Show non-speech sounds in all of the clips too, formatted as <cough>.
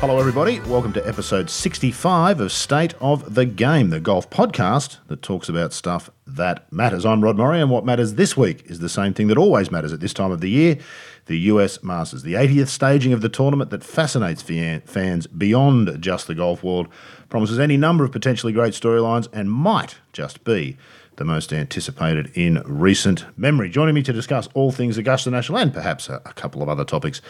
Hello, everybody. Welcome to episode 65 of State of the Game, the golf podcast that talks about stuff that matters. I'm Rod Murray, and what matters this week is the same thing that always matters at this time of the year the US Masters, the 80th staging of the tournament that fascinates fans beyond just the golf world, promises any number of potentially great storylines, and might just be the most anticipated in recent memory. Joining me to discuss all things Augusta National and perhaps a, a couple of other topics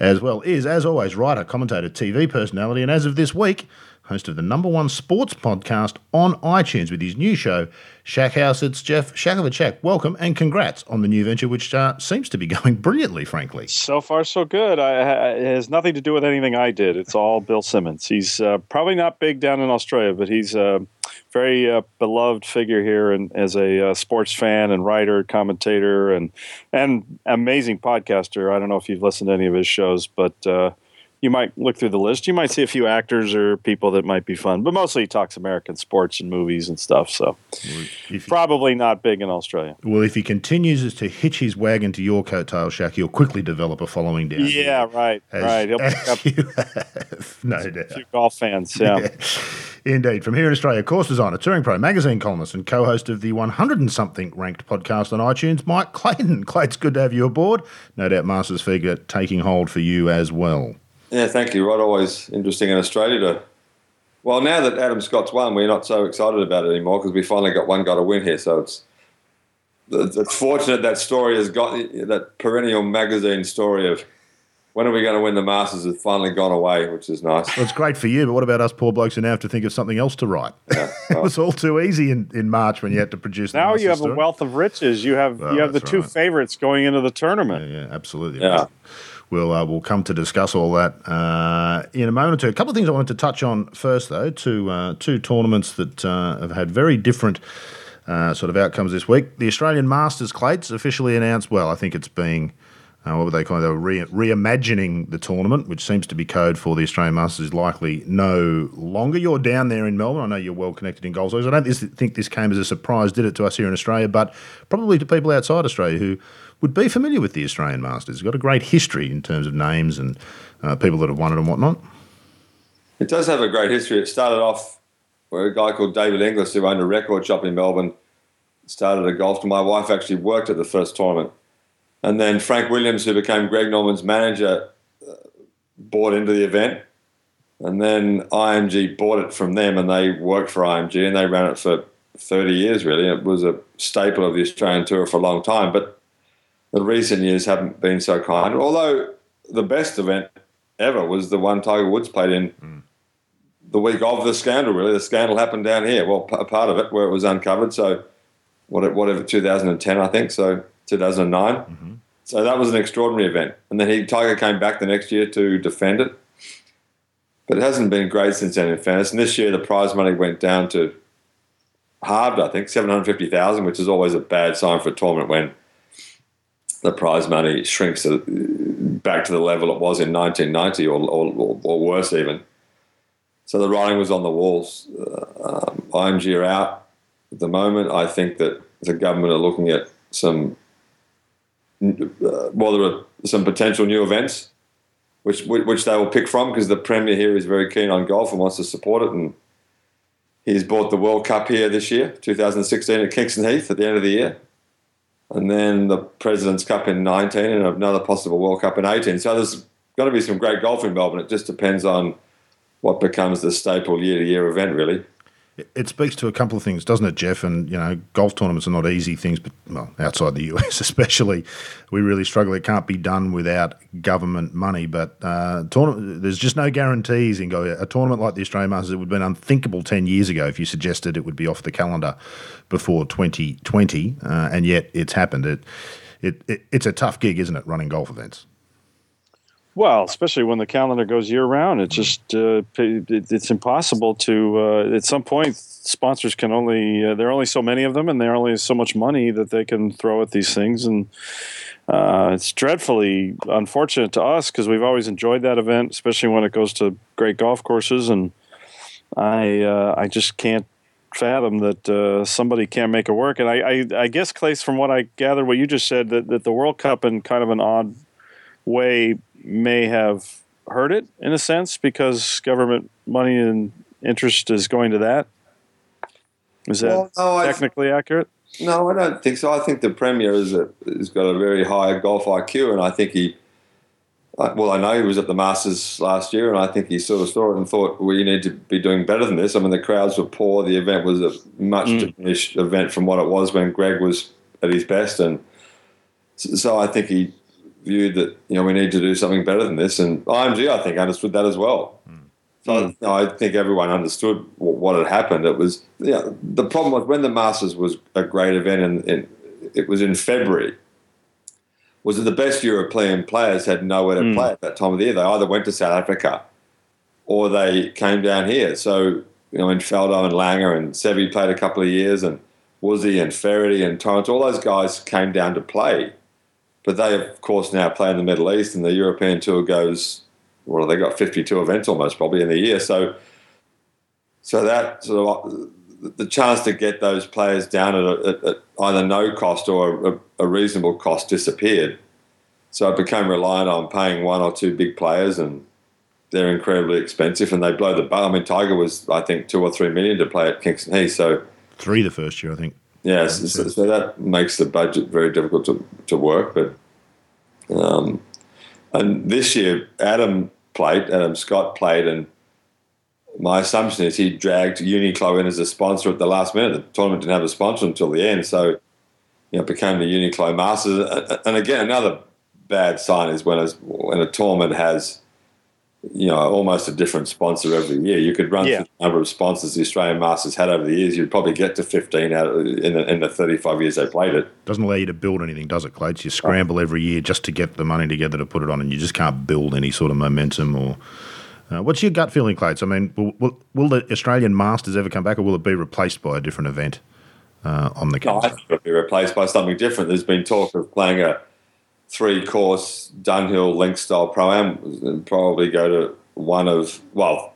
as well is, as always, writer, commentator, TV personality, and as of this week, host of the number one sports podcast on iTunes with his new show, Shack House. It's Jeff Shackelford. Welcome and congrats on the new venture, which uh, seems to be <laughs> going brilliantly, frankly. So far, so good. I, it has nothing to do with anything I did. It's all Bill Simmons. He's uh, probably not big down in Australia, but he's a very uh, beloved figure here and as a uh, sports fan and writer, commentator, and and amazing podcaster. I don't know if you've listened to any of his shows, but uh, you might look through the list. You might see a few actors or people that might be fun, but mostly he talks American sports and movies and stuff. So probably not big in Australia. Well, if he continues to hitch his wagon to your coattail, Shaq, he'll quickly develop a following down. Yeah, right, as, right. He'll pick up <laughs> no doubt. few golf fans. Yeah. <laughs> yeah. Indeed. From here in Australia, course designer, touring pro, magazine columnist, and co-host of the 100 and something ranked podcast on iTunes, Mike Clayton. <laughs> Clay, it's good to have you aboard. No doubt Masters figure taking hold for you as well. Yeah, thank you, Rod. Always interesting in Australia to. Well, now that Adam Scott's won, we're not so excited about it anymore because we finally got one guy to win here. So it's it's fortunate that story has got that perennial magazine story of when are we going to win the Masters has finally gone away, which is nice. Well, it's great for you, but what about us poor blokes who now have to think of something else to write? Yeah, well, <laughs> it was all too easy in, in March when you had to produce. Now you have story. a wealth of riches. You have well, you have the two right. favorites going into the tournament. Yeah, yeah absolutely. Yeah. We'll, uh, we'll come to discuss all that uh, in a moment or two. A couple of things I wanted to touch on first, though, two, uh, two tournaments that uh, have had very different uh, sort of outcomes this week. The Australian Masters Clates officially announced, well, I think it's being, uh, what were they calling it? They were re- reimagining the tournament, which seems to be code for the Australian Masters is likely no longer. You're down there in Melbourne. I know you're well connected in golf. So I don't think this came as a surprise, did it, to us here in Australia, but probably to people outside Australia who would be familiar with the Australian Masters. It's got a great history in terms of names and uh, people that have won it and whatnot. It does have a great history. It started off where a guy called David Inglis, who owned a record shop in Melbourne, started a golf. And my wife actually worked at the first tournament. And then Frank Williams, who became Greg Norman's manager, uh, bought into the event. And then IMG bought it from them, and they worked for IMG, and they ran it for 30 years, really. It was a staple of the Australian Tour for a long time. But the recent years haven't been so kind. Although the best event ever was the one Tiger Woods played in mm. the week of the scandal. Really, the scandal happened down here. Well, a part of it where it was uncovered. So, whatever 2010, I think. So 2009. Mm-hmm. So that was an extraordinary event. And then he Tiger came back the next year to defend it. But it hasn't been great since then, in fairness. And this year, the prize money went down to halved, I think, 750,000, which is always a bad sign for a tournament when the prize money shrinks to, back to the level it was in 1990 or, or, or worse even. So the writing was on the walls. Uh, um, IMG are out at the moment. I think that the government are looking at some, uh, well, there are some potential new events which which they will pick from because the premier here is very keen on golf and wants to support it. And he's bought the World Cup here this year, 2016 at Kingston Heath at the end of the year and then the President's Cup in 19 and another possible World Cup in 18. So there's going to be some great golf in Melbourne. It just depends on what becomes the staple year to year event, really it speaks to a couple of things, doesn't it, Jeff? And you know, golf tournaments are not easy things, but well, outside the <laughs> US especially, we really struggle. It can't be done without government money. But uh, tournament, there's just no guarantees in go. A tournament like the Australian Masters, it would have been unthinkable ten years ago if you suggested it would be off the calendar before 2020, uh, and yet it's happened. It, it, it it's a tough gig, isn't it, running golf events? Well, especially when the calendar goes year round, it's just uh, it's impossible to. Uh, at some point, sponsors can only uh, there are only so many of them, and there are only so much money that they can throw at these things, and uh, it's dreadfully unfortunate to us because we've always enjoyed that event, especially when it goes to great golf courses, and I uh, I just can't fathom that uh, somebody can't make it work. And I, I, I guess, Clace, from what I gather, what you just said, that, that the World Cup in kind of an odd way may have hurt it in a sense because government money and interest is going to that. Is that well, no, technically accurate? No, I don't think so. I think the premier is a, has got a very high golf IQ, and I think he. Well, I know he was at the Masters last year, and I think he sort of saw it and thought, "Well, you need to be doing better than this." I mean, the crowds were poor. The event was a much mm. diminished event from what it was when Greg was at his best, and so I think he viewed that you know we need to do something better than this, and IMG I think understood that as well. Mm. So you know, I think everyone understood what, what, had happened. It was you know, the problem was when the Masters was a great event, and, and it was in February. Was that the best European players had nowhere to mm. play at that time of the year? They either went to South Africa or they came down here. So you know, in Faldo and Langer and Seve played a couple of years, and Woodsy and Feherty and Torrance, all those guys came down to play. But they, of course, now play in the Middle East, and the European Tour goes. Well, they got 52 events almost probably in the year. So, so that sort of uh, the chance to get those players down at, at, at either no cost or a, a, reasonable cost disappeared. So it became reliant on paying one or two big players, and they're incredibly expensive, and they blow the bar. I mean, Tiger was, I think, two or three million to play at Kingston Heath. So three the first year, I think. Yes, yeah, so, so, that makes the budget very difficult to, to work. But um, and this year, Adam played, Adam Scott played, and my assumption is he dragged Uniqlo in as a sponsor at the last minute. The tournament didn't have a sponsor until the end, so you know, it became the Uniqlo Masters. And again, another bad sign is when a, when a tournament has you know, almost a different sponsor every year. You could run yeah. through the number of sponsors the Australian Masters had over the years. You'd probably get to 15 out of, in, the, in the 35 years they played it. Doesn't allow you to build anything, does it, Clates? You scramble every year just to get the money together to put it on, and you just can't build any sort of momentum or. Uh, what's your gut feeling, Clates? I mean, will, will, will, the Australian Masters ever come back, or will it be replaced by a different event uh, on the? No, I think it'll be replaced by something different. There's been talk of playing a three course Dunhill link style pro am and probably go to one of well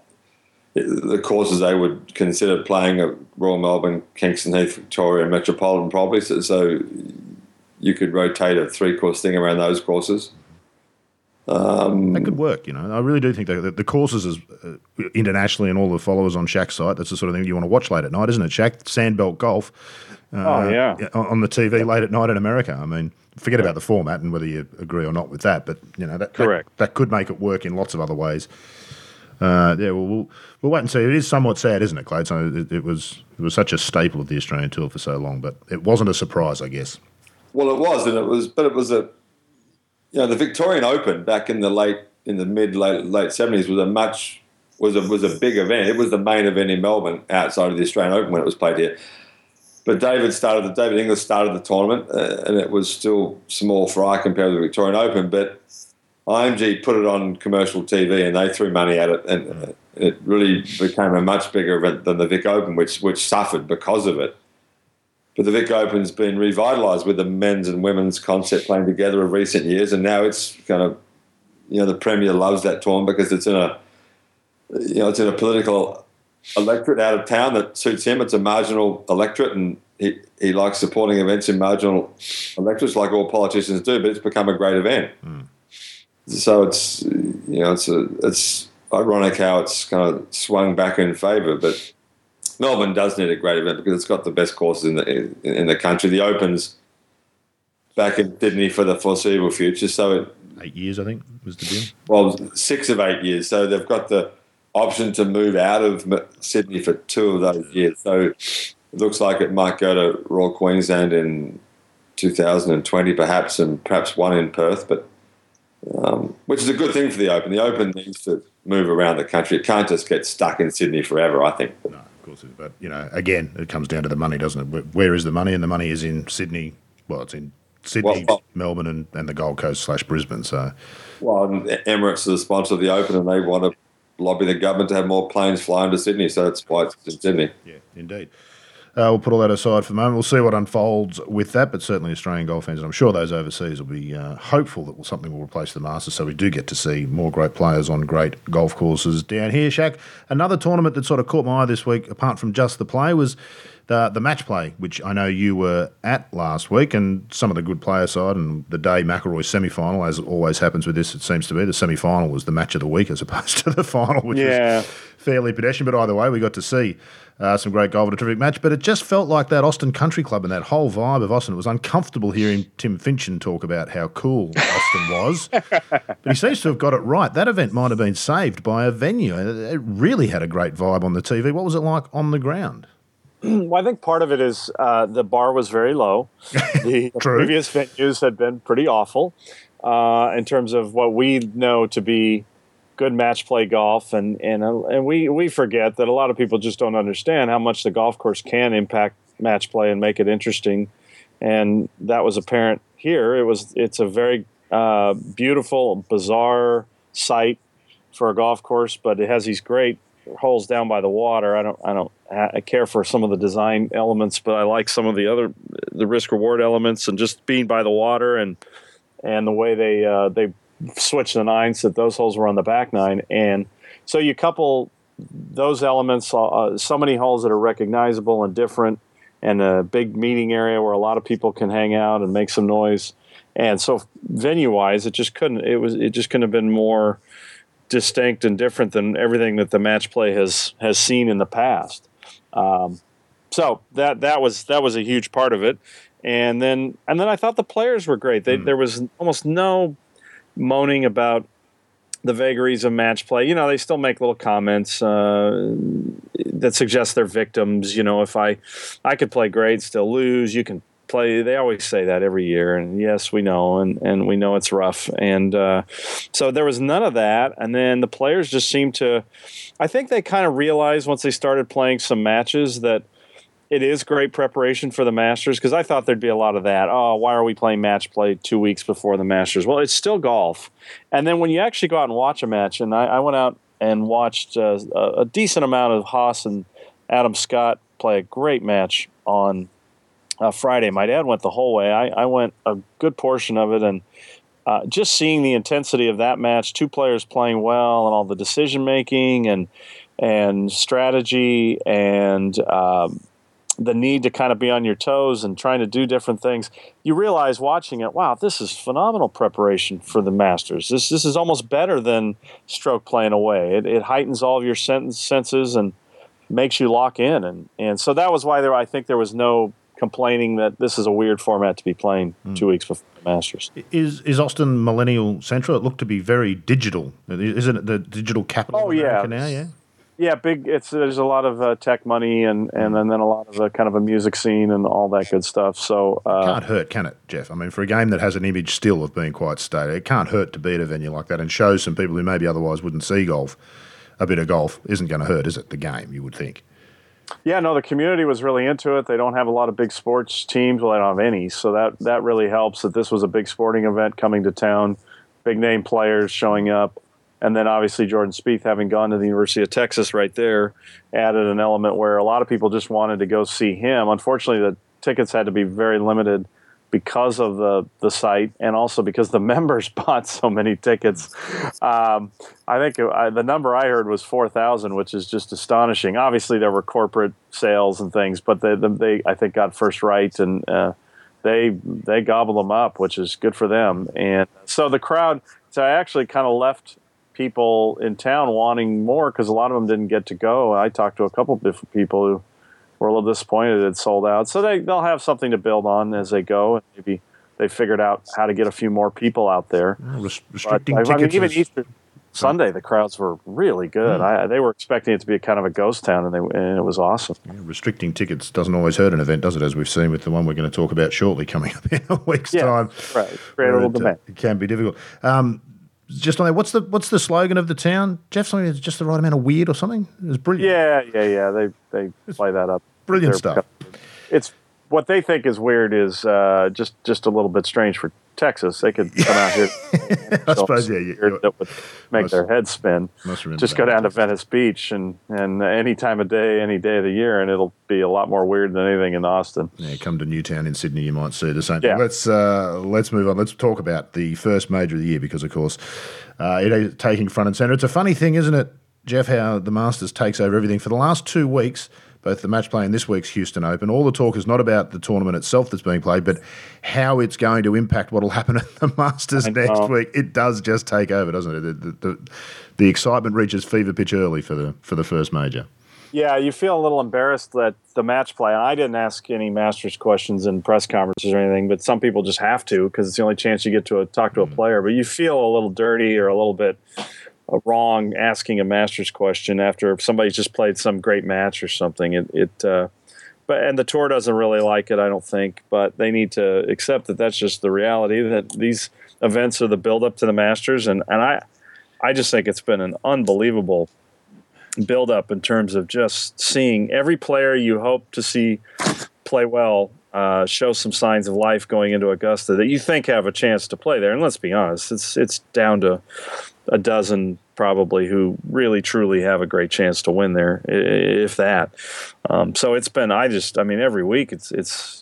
the courses they would consider playing at Royal Melbourne, Kingston Heath, Victoria, Metropolitan probably. So, so you could rotate a three course thing around those courses. Um, that could work, you know. I really do think that the, the courses is uh, internationally and all the followers on Shaq's site. That's the sort of thing you want to watch late at night, isn't it? Shaq Sandbelt Golf. Uh, oh yeah, on the TV late at night in America. I mean, forget about the format and whether you agree or not with that, but you know that correct that, that could make it work in lots of other ways. Uh, yeah, well, we'll we'll wait and see. It is somewhat sad, isn't it, Clay? So it, it, was it was such a staple of the Australian tour for so long, but it wasn't a surprise, I guess. Well, it was, and it was, but it was a you know the Victorian Open back in the late in the mid late late seventies was a much was a was a big event. It was the main event in Melbourne outside of the Australian Open when it was played here. But David started David Inglis started the tournament, uh, and it was still small fry compared to the Victorian Open. But IMG put it on commercial TV, and they threw money at it, and uh, it really became a much bigger event than the Vic Open, which which suffered because of it. But the Vic Open's been revitalised with the men's and women's concept playing together of recent years, and now it's kind of, you know, the Premier loves that tournament because it's in a, you know, it's in a political electorate out of town that suits him. It's a marginal electorate, and he, he likes supporting events in marginal electorates, like all politicians do. But it's become a great event. Mm. So it's you know it's a, it's ironic how it's kind of swung back in favour, but Melbourne does need a great event because it's got the best courses in the in, in the country. The Opens back in Sydney for the foreseeable future. So it, eight years, I think, was the deal. Well, six of eight years. So they've got the option to move out of Sydney for two of those years. So it looks like it might go to Royal Queensland in 2020, perhaps, and perhaps one in Perth, but um, which is a good thing for the Open. The Open needs to move around the country. It can't just get stuck in Sydney forever. I think. No, of course, but you know, again, it comes down to the money, doesn't it? Where is the money? And the money is in Sydney. Well, it's in Sydney, well, Melbourne, and, and the Gold Coast slash Brisbane. So, well, Emirates are the sponsor of the Open, and they want to lobby the government to have more planes flying to Sydney. So that's why it's in Sydney. Yeah, indeed. Uh, we'll put all that aside for the moment. We'll see what unfolds with that, but certainly Australian golf fans, and I'm sure those overseas will be uh, hopeful that something will replace the Masters, so we do get to see more great players on great golf courses down here. Shaq, another tournament that sort of caught my eye this week, apart from just the play, was The, the match play, which I know you were at last week, and some of the good player side, and the day McIlroy semi final, as always happens with this, it seems to be the semi final was the match of the week as opposed to the <laughs> final, which yeah. was fairly pedestrian. But either way, we got to see uh, some great golf and a terrific match. But it just felt like that Austin Country Club and that whole vibe of Austin. It was uncomfortable hearing Tim Finchem talk about how cool Austin <laughs> was. but he seems to have got it right. That event might have been saved by a venue. It really had a great vibe on the TV. What was it like on the ground? Well, I think part of it is uh, the bar was very low. <laughs> The previous venues had been pretty awful uh, in terms of what we know to be good match play golf, and and uh, and we we forget that a lot of people just don't understand how much the golf course can impact match play and make it interesting, and that was apparent here. It was it's a very uh, beautiful, bizarre site for a golf course, but it has these great holes down by the water. I don't I don't I care for some of the design elements, but I like some of the other the risk reward elements and just being by the water and and the way they uh, they switch the nines that those holes were on the back nine, and so you couple those elements, uh, uh, so many holes that are recognizable and different, and a big meeting area where a lot of people can hang out and make some noise. And so venue wise, it just couldn't. It was. It just couldn't have been more distinct and different than everything that the match play has has seen in the past. Um, so that that was that was a huge part of it. And then and then I thought the players were great. They, mm. There was almost no moaning about the vagaries of match play. You know, they still make little comments uh, that suggest they're victims. You know, if I I could play great, still lose. You can play. They always say that every year, and yes, we know, and and we know it's rough. And uh, so there was none of that. And then the players just seemed to. I think they kind of realized once they started playing some matches that it is great preparation for the Masters because I thought there'd be a lot of that. Oh, why are we playing match play two weeks before the Masters? Well, it's still golf. And then when you actually go out and watch a match, and I, I went out and watched uh, a, a, decent amount of Haas and Adam Scott play a great match on uh, Friday. My dad went the whole way. I, I went a good portion of it, and uh, just seeing the intensity of that match, two players playing well, and all the decision making and and strategy and um, the need to kind of be on your toes and trying to do different things, you realize watching it, wow, this is phenomenal preparation for the Masters. This this is almost better than stroke playing away. It, it heightens all of your senses and makes you lock in, and and so that was why there. I think there was no complaining that this is a weird format to be playing mm. two weeks before the Masters. Is is Austin Millennial Central? It looked to be very digital. Isn't it the digital capital? Oh yeah, now, yeah. Yeah, big. It's there's a lot of uh, tech money and and then, then a lot of uh, kind of a music scene and all that good stuff. So uh, can't hurt, can it, Jeff? I mean, for a game that has an image still of being quite static, it can't hurt to be at a venue like that and show some people who maybe otherwise wouldn't see golf. A bit of golf isn't going to hurt, is it? The game, you would think. Yeah, no, the community was really into it. They don't have a lot of big sports teams. Well, they don't have any, so that that really helps. That this was a big sporting event coming to town, big name players showing up and then obviously Jordan Spieth, having gone to the University of Texas right there, added an element where a lot of people just wanted to go see him. Unfortunately, the tickets had to be very limited because of the the site and also because the <laughs> members <laughs> bought so many tickets. Um, I think it, the number I heard was four thousand, which is just astonishing. Obviously, there were corporate sales and things, but they, they I think got first right and. Uh, they they gobble them up, which is good for them. And so the crowd. So I actually kind of left people in town wanting more because a lot of them didn't get to go. I talked to a couple of different people who were a little disappointed it sold out. So they they'll have something to build on as they go, and maybe they figured out how to get a few more people out there. restricting but, tickets. I mean, even Easter Sunday, the crowds were really good. Mm. I, they were expecting it to be a kind of a ghost town, and, they, and it was awesome. Yeah, restricting tickets doesn't always hurt an event, does it? As we've seen with the one we're going to talk about shortly coming up <laughs> in a week's yeah, time. Right, create a little demand. It, it can be difficult. Um, just on there. What's the what's the slogan of the town? Jeff, something that's just the right amount of weird or something. It was brilliant. Yeah, yeah, yeah. They they it's play that up. Brilliant stuff. It's what they think is weird is uh, just just a little bit strange for Texas. They could come out here. <laughs> I suppose, yeah, you, that would make must, their head spin. Just go down to Venice Beach and and any time of day, any day of the year, and it'll be a lot more weird than anything in Austin. Yeah, come to Newtown in Sydney, you might see the same thing. Yeah. Let's uh, let's move on. Let's talk about the first major of the year because, of course, uh, it is taking front and centre. It's a funny thing, isn't it, Jeff? How the Masters takes over everything for the last two weeks both the match play and this week's Houston Open. All the talk is not about the tournament itself that's being played, but how it's going to impact what will happen at the Masters next week. It does just take over, doesn't it? The, the, the, the excitement reaches fever pitch early for the for the first major. Yeah, you feel a little embarrassed that the match play. And I didn't ask any Masters questions in press conferences or anything, but some people just have to because it's the only chance you get to a, talk to a mm. player. But you feel a little dirty or a little bit uh, wrong asking a Masters question after somebody's just played some great match or something. It, it uh, but and the tour doesn't really like it, I don't think. But they need to accept that that's just the reality. That these events are the build up to the Masters, and and I, I just think it's been an unbelievable build up in terms of just seeing every player you hope to see play well uh, show some signs of life going into Augusta that you think have a chance to play there. And let's be honest, it's it's down to a dozen probably who really truly have a great chance to win there, if that. Um, so it's been I just I mean every week it's it's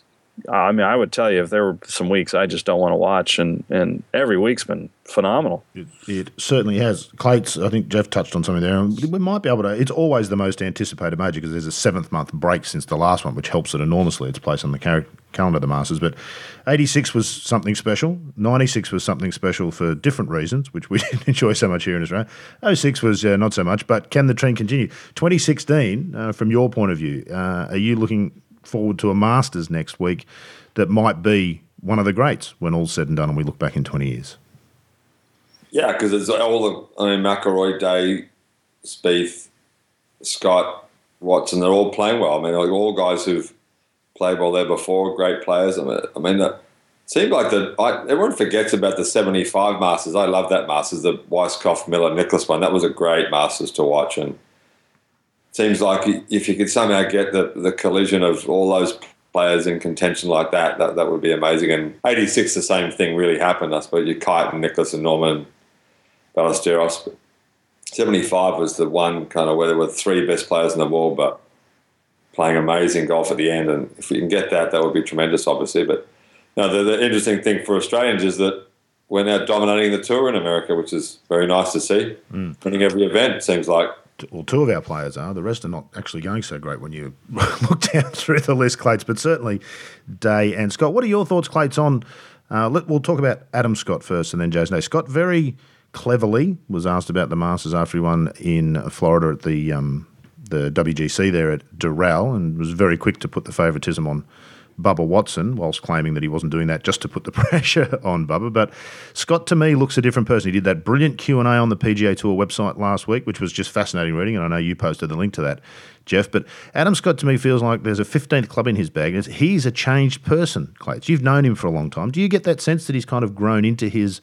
I mean, I would tell you if there were some weeks I just don't want to watch, and, and every week's been phenomenal. It, it certainly has. Clates, I think Jeff touched on something there. We might be able to. It's always the most anticipated major because there's a seventh month break since the last one, which helps it enormously. Its place on the car- calendar of the Masters. But 86 was something special. 96 was something special for different reasons, which we <laughs> didn't enjoy so much here in Australia. 06 was uh, not so much. But can the trend continue? 2016, uh, from your point of view, uh, are you looking forward to a Masters next week that might be one of the greats when all's said and done and we look back in 20 years. Yeah, because it's all the, I mean, McIlroy, Day, Spieth, Scott, Watson, they're all playing well. I mean, like all guys who've played well there before, great players. I mean, I mean it seemed like that. Everyone forgets about the 75 Masters. I love that Masters, the Weiskopf, Miller, Nicklaus one. That was a great Masters to watch. And seems like if you could somehow get the, the collision of all those players in contention like that, that, that would be amazing. And 86, the same thing really happened. I suppose you Kite and Nicklaus and Norman Ballesteros. 75 was the one kind of where there were three best players in the world, but playing amazing golf at the end. And if we can get that, that would be tremendous, obviously. But now the, the interesting thing for Australians is that we're now dominating the tour in America, which is very nice to see. Mm. Winning every event seems like well, two of our players are. The rest are not actually going so great when you <laughs> look down through the list, Clates. But certainly, Day and Scott. What are your thoughts, Clates, on? Uh, let, we'll talk about Adam Scott first, and then Jason. Scott very cleverly was asked about the Masters after he won in Florida at the um, the WGC there at Doral, and was very quick to put the favouritism on Bubba Watson, whilst claiming that he wasn't doing that just to put the <laughs> pressure on Bubba. But Scott, to me, looks a different person. He did that brilliant Q and A on the PGA Tour website last week, which was just fascinating reading, and I know you posted the link to that, Jeff. But Adam Scott, to me, feels like there's a 15th club in his bag. He's a changed person, Clates. You've known him for a long time. Do you get that sense that he's kind of grown into his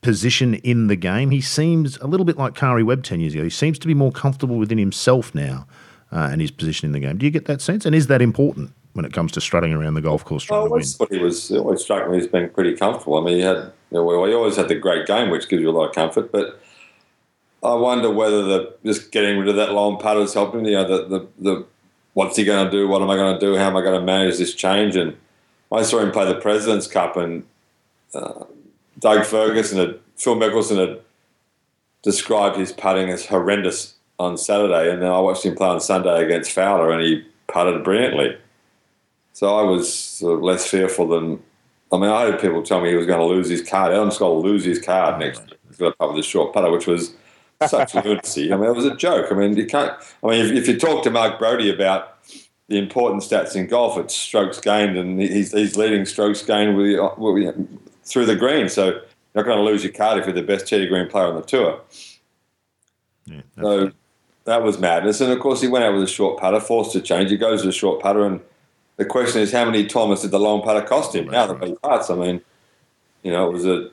position in the game? He seems a little bit like Karrie Webb 10 years ago. He seems to be more comfortable within himself now uh, and his position in the game. Do you get that sense? And is that important? When it comes to strutting around the golf course trying well, to win. He was it always struck me as being pretty comfortable. I mean, he had you know, well, he always had the great game, which gives you a lot of comfort. But I wonder whether the just getting rid of that long putter has helped him. You know, the the, the what's he going to do? What am I going to do? How am I going to manage this change? And I saw him play the Presidents Cup, and uh, Doug Ferguson had Phil Mickelson had described his putting as horrendous on Saturday, and then I watched him play on Sunday against Fowler, and he putted brilliantly. So I was sort of less fearful than. I mean, I had people tell me he was going to lose his card. Adam's going to lose his card next year. He's going to putt with a short putter, which was such <laughs> lunacy. I mean, it was a joke. I mean, you can't. I mean, if, if you talk to Mark Broadie about the important stats in golf, it's strokes gained, and he's, he's leading strokes gained with, with, through the green. So you're not going to lose your card if you're the best tee green player on the tour. Yeah, so that was madness. And of course, he went out with a short putter, forced to change. He goes to a short putter and the question is how many Thomas did the long putter cost him? Now that he putts, I mean, you know, it was a.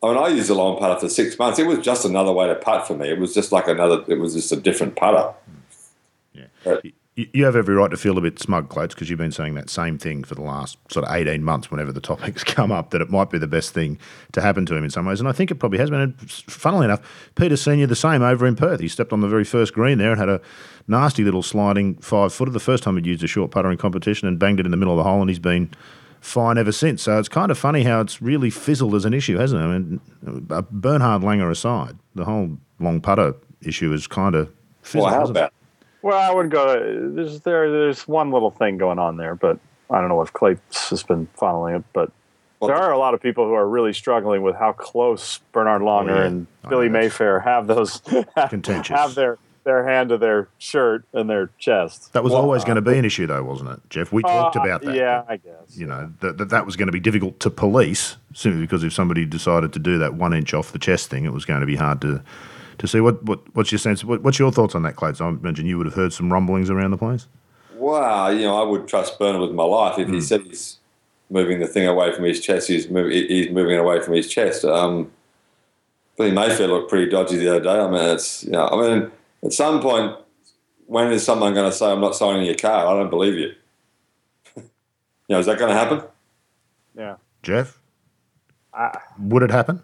I mean, I used a long putter for six months. It was just another way to putt for me. It was just like another. It was just a different putter. Hmm. Yeah. But, you have every right to feel a bit smug, Clates, because you've been saying that same thing for the last sort of 18 months whenever the topics <laughs> come up, that it might be the best thing to happen to him in some ways. And I think it probably has been. And funnily enough, Peter Senior the same over in Perth. He stepped on the very first green there and had a nasty little sliding five footer the first time he'd used a short putter in competition and banged it in the middle of the hole, and he's been fine ever since. So it's kind of funny how it's really fizzled as an issue, hasn't it? I mean, uh, Bernhard Langer aside, the whole long putter issue is kind of fizzled. Well, how about Well, I wouldn't go. There's there. There's one little thing going on there, but I don't know if Clay has been following it. But well, there are a lot of people who are really struggling with how close Bernhard Langer oh, yeah. and Billy Mayfair have those <laughs> contentious have their their hand to their shirt and their chest. That was well, always uh, going to be an issue, though, wasn't it, Jeff? We talked uh, about that. Yeah, I guess. You know that, that that was going to be difficult to police simply because if somebody decided to do that one inch off the chest thing, it was going to be hard to to see. What, what what's your sense? What, what's your thoughts on that, Clay? I imagine you would have heard some rumblings around the place. Well, you know, I would trust Bernhard with my life if mm. he hmm. said he's moving the thing away from his chest. He's, move, he's moving it away from his chest. Um, Billy Mayfair looked pretty dodgy the other day. I mean, it's you know, I mean, at some point, when is someone going to say, "I'm not signing your car"? I don't believe you. <laughs> you know, is that going to happen? Yeah, Jeff. I, would it happen?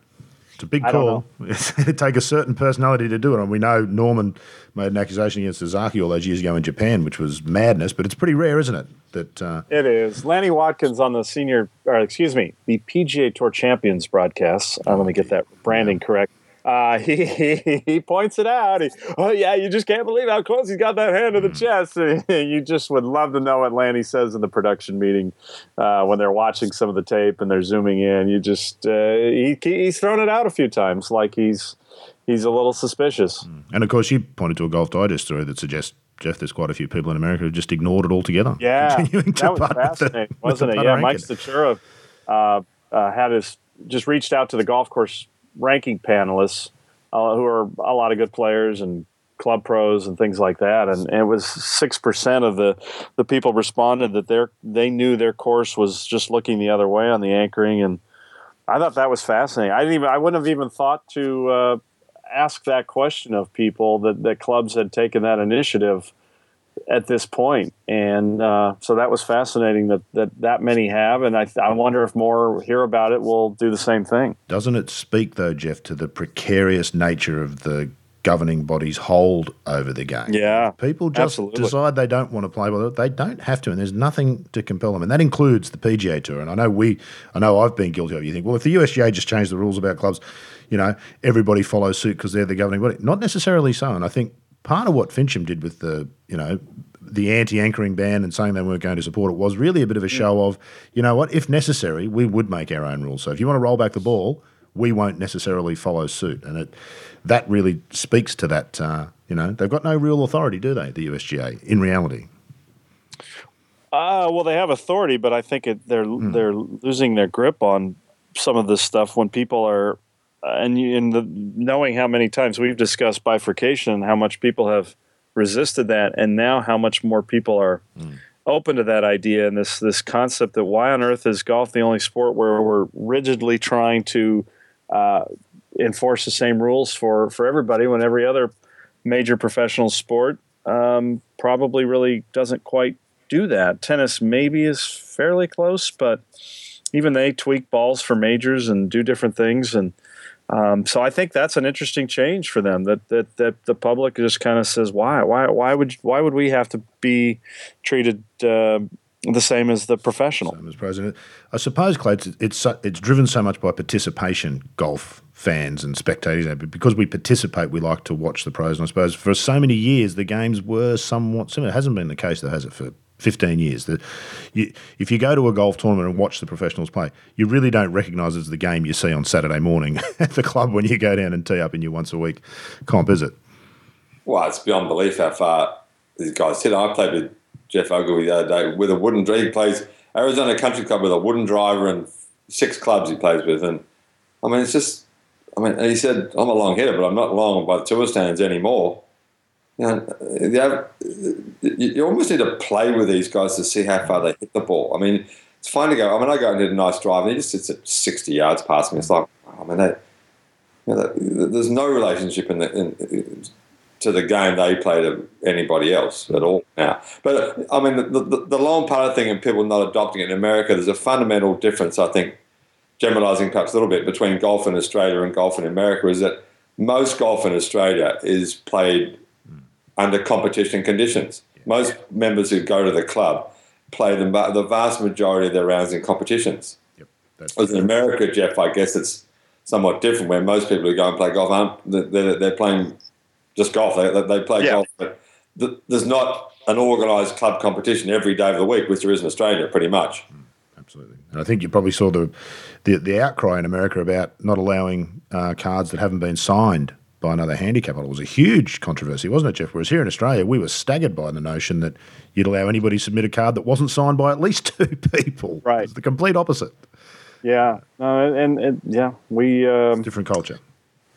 A big call. It'd <laughs> take a certain personality to do it. And we know Norman made an accusation against Sasaki all those years ago in Japan, which was madness. But it's pretty rare, isn't it? That uh, it is. Lanny Wadkins on the senior, or excuse me, the PGA Tour Champions broadcast. Uh, let me get that branding yeah. correct uh, he, <laughs> he, he points it out. He, oh yeah, you just can't believe how close he's got that hand to the hmm. chest. <laughs> you just would love to know what Lanny says in the production meeting uh, when they're watching some of the tape and they're zooming in. You just uh, he, he's thrown it out a few times, like he's he's a little suspicious. Hmm. And of course, you pointed to a Golf Digest story that suggests Jeff, there's quite a few people in America who just ignored it altogether. Yeah, <laughs> that was fascinating, the, wasn't it? Yeah, Mike Stachura uh, uh, had his just reached out to the golf course ranking panelists uh, who are a lot of good players and club pros and things like that. And, and it was six percent of the the people responded that they they knew their course was just looking the other way on the anchoring, and I thought that was fascinating. I didn't even I wouldn't have even thought to uh, ask that question of people that that clubs had taken that initiative at this point. And uh, so that was fascinating that, that that many have. And I, I wonder if more hear about it will do the same thing. Doesn't it speak, though, Jeff, to the precarious nature of the governing body's hold over the game? Yeah. People just absolutely. decide they don't want to play with it. They don't have to, and there's nothing to compel them. And that includes the PGA Tour. And I know we, I know I've been guilty of it. You think, well, if the USGA just changed the rules about clubs, you know, everybody follows suit because they're the governing body. Not necessarily so. And I think part of what Finchem did with the, you know, the anti-anchoring ban and saying they weren't going to support it was really a bit of a show of, you know what, if necessary, we would make our own rules. So if you want to roll back the ball, we won't necessarily follow suit. And it that really speaks to that. Uh, you know, they've got no real authority, do they? The USGA in reality. Uh, well, they have authority, but I think it, they're mm. they're losing their grip on some of this stuff when people are and, and the, knowing how many times we've discussed bifurcation and how much people have resisted that, and now how much more people are mm. open to that idea and this this concept that why on earth is golf the only sport where we're rigidly trying to uh, enforce the same rules for for everybody when every other major professional sport um, probably really doesn't quite do that. Tennis maybe is fairly close, but even they tweak balls for majors and do different things and um, so I think that's an interesting change for them. That that that the public just kind of says, why, why, why would why would we have to be treated uh, the same as the professional? Same as president. I suppose, Clay, it's, it's it's driven so much by participation. Golf fans and spectators, because we participate, we like to watch the pros. And I suppose for so many years, the games were somewhat similar. It hasn't been the case, though, has it, for 15 years. That you, if you go to a golf tournament and watch the professionals play, you really don't recognise it's the game you see on Saturday morning <laughs> at the club when you go down and tee up in your once a week comp, is it? Well, it's beyond belief how far these guys hit. I played with Geoff Ogilvy the other day with a wooden driver. He plays Arizona Country Club with a wooden driver and six clubs he plays with. And I mean, it's just, I mean, he said, I'm a long hitter, but I'm not long by the tour stands anymore you know, you almost need to play with these guys to see how far they hit the ball. I mean, it's fine to go. I mean, I go and hit a nice drive, and he just sits at 60 yards past me. It's like, oh, I mean, they, you know, there's no relationship in the, in, to the game they play to anybody else at all now. But I mean, the, the, the long part of thing and people not adopting it in America, there's a fundamental difference, I think, generalising perhaps a little bit between golf in Australia and golf in America is that most golf in Australia is played under competition conditions. Most members who go to the club play the, the vast majority of their rounds in competitions. Yep, As in America, Jeff, I guess it's somewhat different where most people who go and play golf aren't, they're, they're playing just golf. They, they play yeah. golf, but th- there's not an organised club competition every day of the week, which there is in Australia, pretty much. Absolutely. And I think you probably saw the the, the outcry in America about not allowing uh, cards that haven't been signed by another handicap It was a huge controversy, wasn't it, Jeff? Whereas here in Australia, we were staggered by the notion that you'd allow anybody to submit a card that wasn't signed by at least <laughs> two people. Right. It's the complete opposite. Yeah. No, and, and yeah, we. Um, Different culture.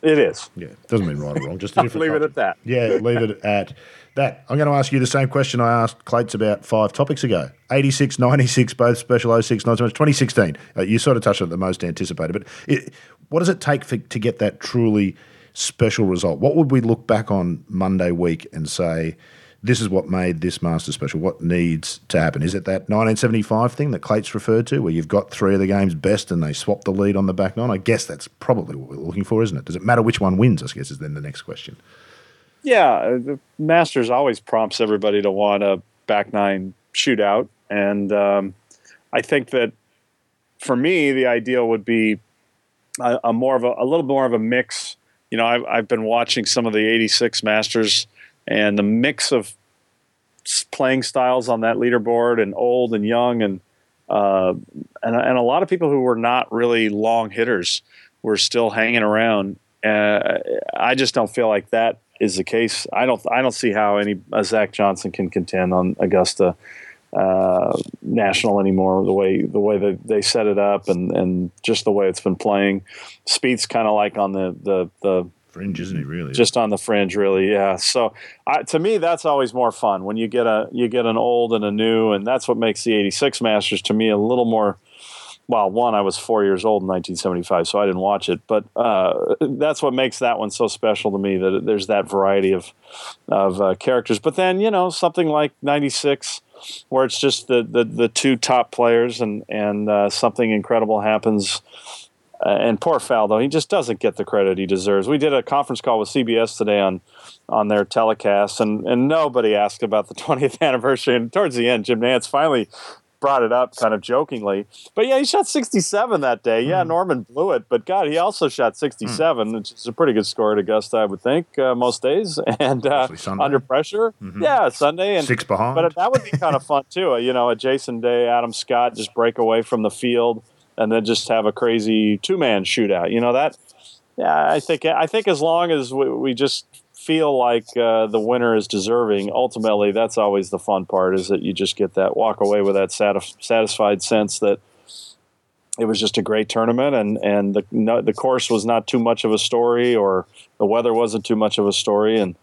it is. Yeah. Doesn't mean right or wrong, just a <laughs> different Leave it at that. Yeah, leave it at that. I'm going to ask you the same question I asked Clates about five topics ago 86, 96, both special 06, not so much 2016. Uh, you sort of touched on it the most anticipated, but it, what does it take for, to get that truly special result? What would we look back on Monday week and say, this is what made this master special? What needs to happen? Is it that 1975 thing that Clates referred to, where you've got three of the game's best and they swap the lead on the back nine? I guess that's probably what we're looking for, isn't it? Does it matter which one wins? I guess is then the next question. Yeah, uh, the Masters always prompts everybody to want a back nine shootout, and um, I think that for me, the ideal would be a, a more of a, a little more of a mix. You know, I've, I've been watching some of the '86 Masters, and the mix of playing styles on that leaderboard, and old and young, and uh, and and a lot of people who were not really long hitters were still hanging around. Uh, I just don't feel like that is the case. I don't. I don't see how any uh, Zach Johnson can contend on Augusta uh, National anymore. The way the way that they set it up and and just the way it's been playing. Spieth's kind of like on the the the Fringe, isn't he? Really? just on the fringe, really. Yeah. So I, to me, that's always more fun when you get a you get an old and a new, and that's what makes the '86 Masters to me a little more. Well, one, I was four years old in 1975, so I didn't watch it, but uh, that's what makes that one so special to me. That there's that variety of of uh, characters. But then you know something like '96, where it's just the, the the two top players, and and uh, something incredible happens. Uh, and poor Faldo, he just doesn't get the credit he deserves. We did a conference call with CBS today on on their telecast, and and nobody asked about the <laughs> 20th anniversary. And towards the end, Jim Nantz finally brought it up, kind of jokingly. But yeah, he shot 67 that day. Yeah, Norman blew it, but God, he also shot 67, which is a pretty good score at Augusta, I would think, uh, most days. <laughs> And uh, under pressure, yeah, Sunday and Six behind. but that would be kind of fun too. You know, a Jason Day, Adam Scott just break away from the field and then just have a crazy two man shootout. You know that? Yeah, I think I think as long as we, we just feel like uh, the winner is deserving, ultimately that's always the fun part. Is that you just get that walk away with that satis- satisfied sense that it was just a great tournament and and the no, the course was not too much of a story or the weather wasn't too much of a story and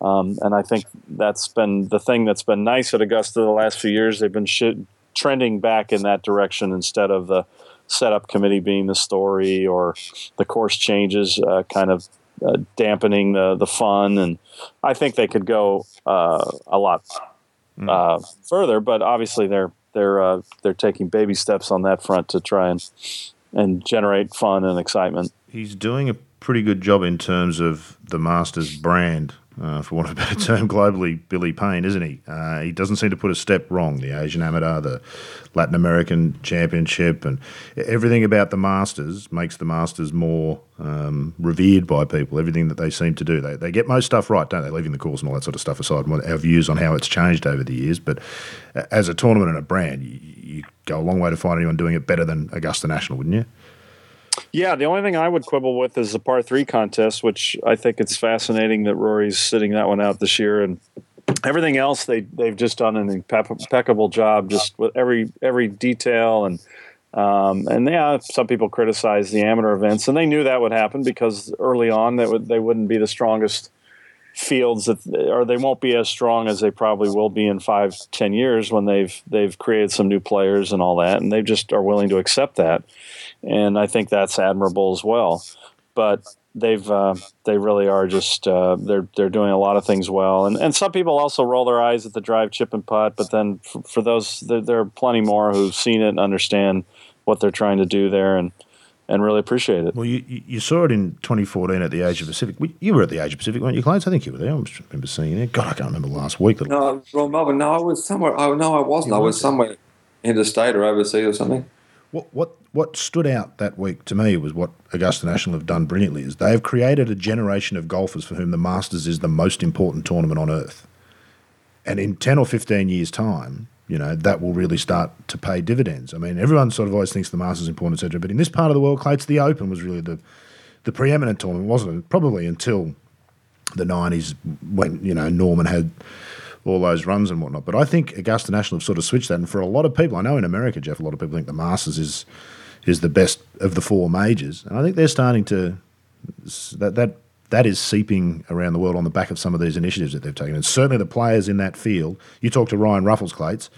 um, and I think that's been the thing that's been nice at Augusta the last few years. They've been sh- trending back in that direction instead of the setup committee being the story or the course changes uh, kind of uh, dampening the, the fun. And I think they could go uh, a lot uh, further, but obviously they're they're uh, they're taking baby steps on that front to try and and generate fun and excitement. he's doing a pretty good job in terms of the Masters brand, uh, for want of a better <laughs> term, globally, Billy Payne, isn't he? Uh, he doesn't seem to put a step wrong. The Asian Amateur, the Latin American Championship, and everything about the Masters makes the Masters more um, revered by people. Everything that they seem to do, they, they get most stuff right, don't they? Leaving the course and all that sort of stuff aside, and our views on how it's changed over the years. But as a tournament and a brand, you, you go a long way to find anyone doing it better than Augusta National, wouldn't you? Yeah, the only thing I would quibble with is the par three contest, which I think it's fascinating that Rory's sitting that one out this year, and everything else they they've just done an impeccable job, just with every every detail and. Um, and yeah, some people criticize the amateur events, and they knew that would happen because early on that would, they wouldn't be the strongest fields, that, or they won't be as strong as they probably will be in five, ten years when they've they've created some new players and all that, and they just are willing to accept that and I think that's admirable as well. But they've uh, they really are just uh, they're they're doing a lot of things well, and and some people also roll their eyes at the drive, chip, and putt. But then for, for those, there, there are plenty more who've seen it and understand what they're trying to do there, and and really appreciate it. Well, you, you you saw it in 2014 at the Asia Pacific. You were at the Asia Pacific, weren't you, Clarence? I think you were there. I just remember seeing you there. God, I can't remember last week. No, well, Melbourne. No, I was somewhere. Oh no, I wasn't. I was somewhere interstate or overseas or something. What, what, what stood out that week to me was what Augusta National have done brilliantly is they have created a generation of golfers for whom the Masters is the most important tournament on earth. And in 10 or 15 years' time, you know, that will really start to pay dividends. I mean, everyone sort of always thinks the Masters is important, etc. But in this part of the world, Clates, the Open was really the, the preeminent tournament, wasn't it? Probably until the 90s when, you know, Norman had all those runs and whatnot. But I think Augusta National have sort of switched that. And for a lot of people, I know in America, Jeff, a lot of people think the Masters is is the best of the four majors. And I think they're starting to that that that is seeping around the world on the back of some of these initiatives that they've taken. And certainly the players in that field. You talk to Ryan Ruffels,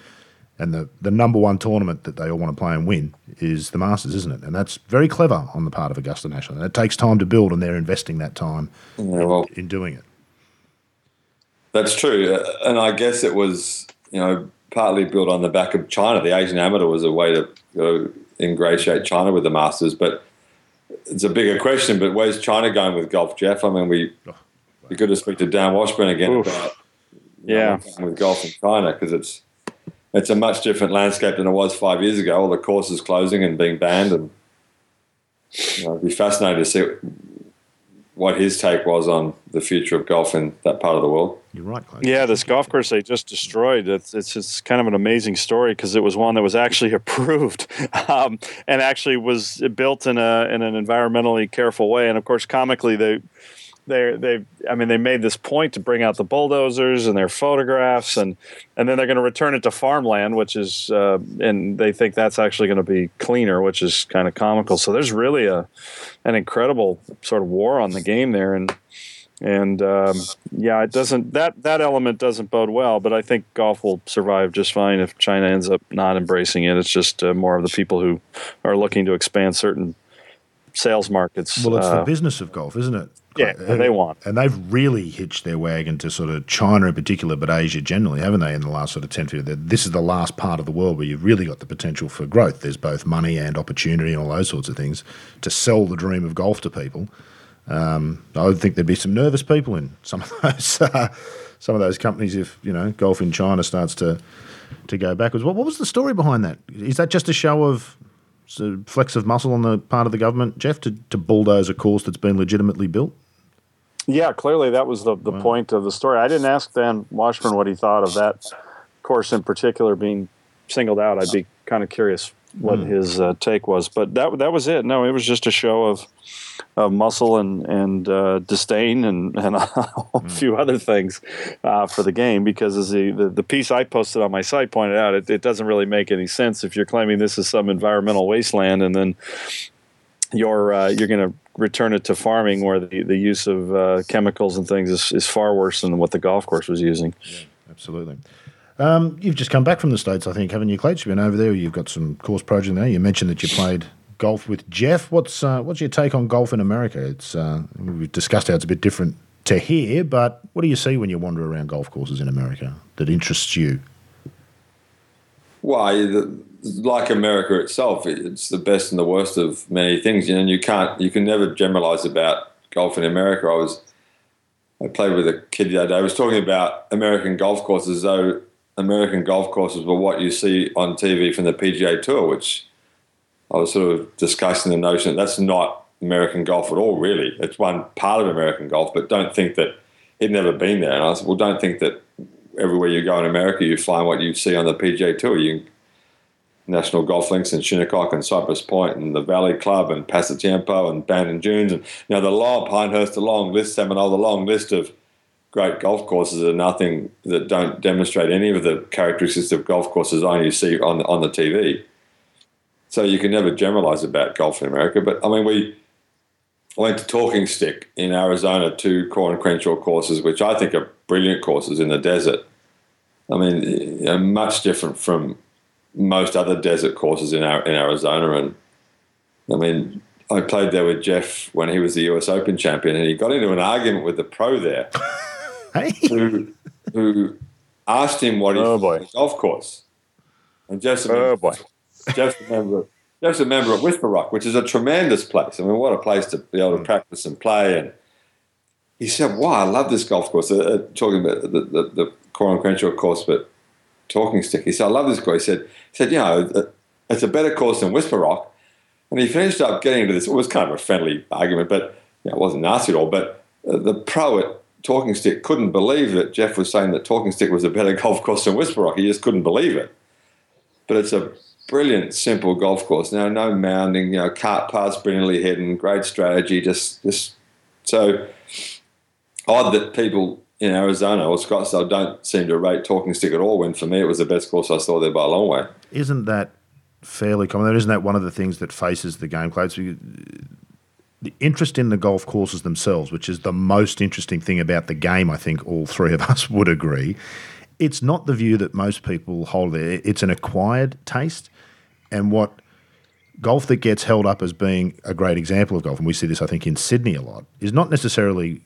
and the, the number one tournament that they all want to play and win is the Masters, isn't it? And that's very clever on the part of Augusta National. And it takes time to build, and they're investing that time yeah, well, in, in doing it. That's true, uh, and I guess it was you know partly built on the back of China. The Asian Amateur was a way to you know, ingratiate China with the Masters, but it's a bigger question. But where's China going with golf, Jeff? I mean, we oh, be good to speak to Dan Washburn again Oof. about yeah know, with golf in China because it's it's a much different landscape than it was five years ago. All the courses closing and being banned, and you know, it'd be fascinating to see what his take was on the future of golf in that part of the world. You're right. Yeah, this golf course they just destroyed. It's it's, it's kind of an amazing story because it was one that was actually <laughs> approved um, and actually was built in a in an environmentally careful way. And of course, comically, they they they I mean they made this point to bring out the bulldozers and their photographs and and then they're going to return it to farmland which is uh, and they think that's actually going to be cleaner which is kind of comical so there's really a an incredible sort of war on the game there and and um, yeah it doesn't that that element doesn't bode well but I think golf will survive just fine if China ends up not embracing it it's just uh, more of the people who are looking to expand certain sales markets. Well, it's uh, the business of golf, isn't it? Yeah, and they want. And they've really hitched their wagon to sort of China in particular, but Asia generally, haven't they, in the last sort of 10, 15 This is the last part of the world where you've really got the potential for growth. There's both money and opportunity and all those sorts of things to sell the dream of golf to people. Um, I would think there'd be some nervous people in some of <laughs> those uh, some of those companies if you know golf in China starts to to go backwards. What, what was the story behind that? Is that just a show of flex of muscle on the part of the government, Jeff, to, to bulldoze a course that's been legitimately built? Yeah, clearly that was the, the wow. point of the story. I didn't ask Dan Washburn what he thought of that course in particular being singled out. I'd be kind of curious what mm. his uh, take was, but that that was it. No, it was just a show of of muscle and and uh, disdain and <laughs> and a mm. few other things uh, for the game. Because as the, the, the piece I posted on my site pointed out, it, it doesn't really make any sense if you're claiming this is some environmental wasteland and then you're uh, you're going to return it to farming where the, the use of uh, chemicals and things is, is far worse than what the golf course was using. Yeah, absolutely. Um, you've just come back from the States, I think, haven't you, Clates? You've been over there. You've got some course project there. You mentioned that you played golf with Jeff. What's uh, what's your take on golf in America? It's uh, we've discussed how it's a bit different to here, but what do you see when you wander around golf courses in America that interests you? Well, like America itself, it's the best and the worst of many things. You know, and you can't, you can never generalize about golf in America. I was, I played with a kid the other day. I was talking about American golf courses, though American golf courses were what you see on TV from the PGA Tour, which I was sort of discussing the notion that that's not American golf at all, really. It's one part of American golf, but don't think that he'd never been there. And I said, well, don't think that everywhere you go in America you find what you see on the PGA Tour. You National Golf Links in Shinnecock and Cypress Point and the Valley Club and Pasatiempo and Bandon Dunes and you know the long Pinehurst, the long list, Seminole, the long list of great golf courses are nothing that don't demonstrate any of the characteristics of golf courses only you see on on the TV. So you can never generalize about golf in America. But I mean, we went to Talking Stick in Arizona, two Coore and Crenshaw courses, which I think are brilliant courses in the desert. I mean, you know, much different from most other desert courses in in Arizona. And I mean, I played there with Jeff when he was the US Open champion, and he got into an argument with the pro there, <laughs> hey. who, who asked him what he oh boy. golf course. And Jeff's a oh boy, Jeff's a member. Jeff's a member of Whisper Rock, which is a tremendous place. I mean, what a place to be able to practice and play. And he said, "Wow, I love this golf course." Uh, uh talking about the the, the Crenshaw course, but talking stick. He said, I love this course. He said, he said, you know, it's a better course than Whisper Rock. And he finished up getting into this. It was kind of a friendly argument, but you know, it wasn't nasty at all. But uh, the pro at Talking Stick couldn't believe that Jeff was saying that Talking Stick was a better <laughs> golf course than Whisper Rock. He just couldn't believe it. But it's a brilliant, simple golf course. Now, no mounding, you know, cart paths brilliantly hidden, great strategy. Just, just so odd that people in Arizona or Scottsdale don't seem to rate Talking Stick at all. When for me, it was the best course I saw there by a long way. Isn't that fairly common? Isn't that one of the things that faces the game, Clay? the interest in the golf courses themselves, which is the most interesting thing about the game, I think all three of <laughs> us would agree. It's not the view that most people hold there. It's an acquired taste. And what golf that gets held up as being a great example of golf, and we see this, I think, in Sydney a lot, is not necessarily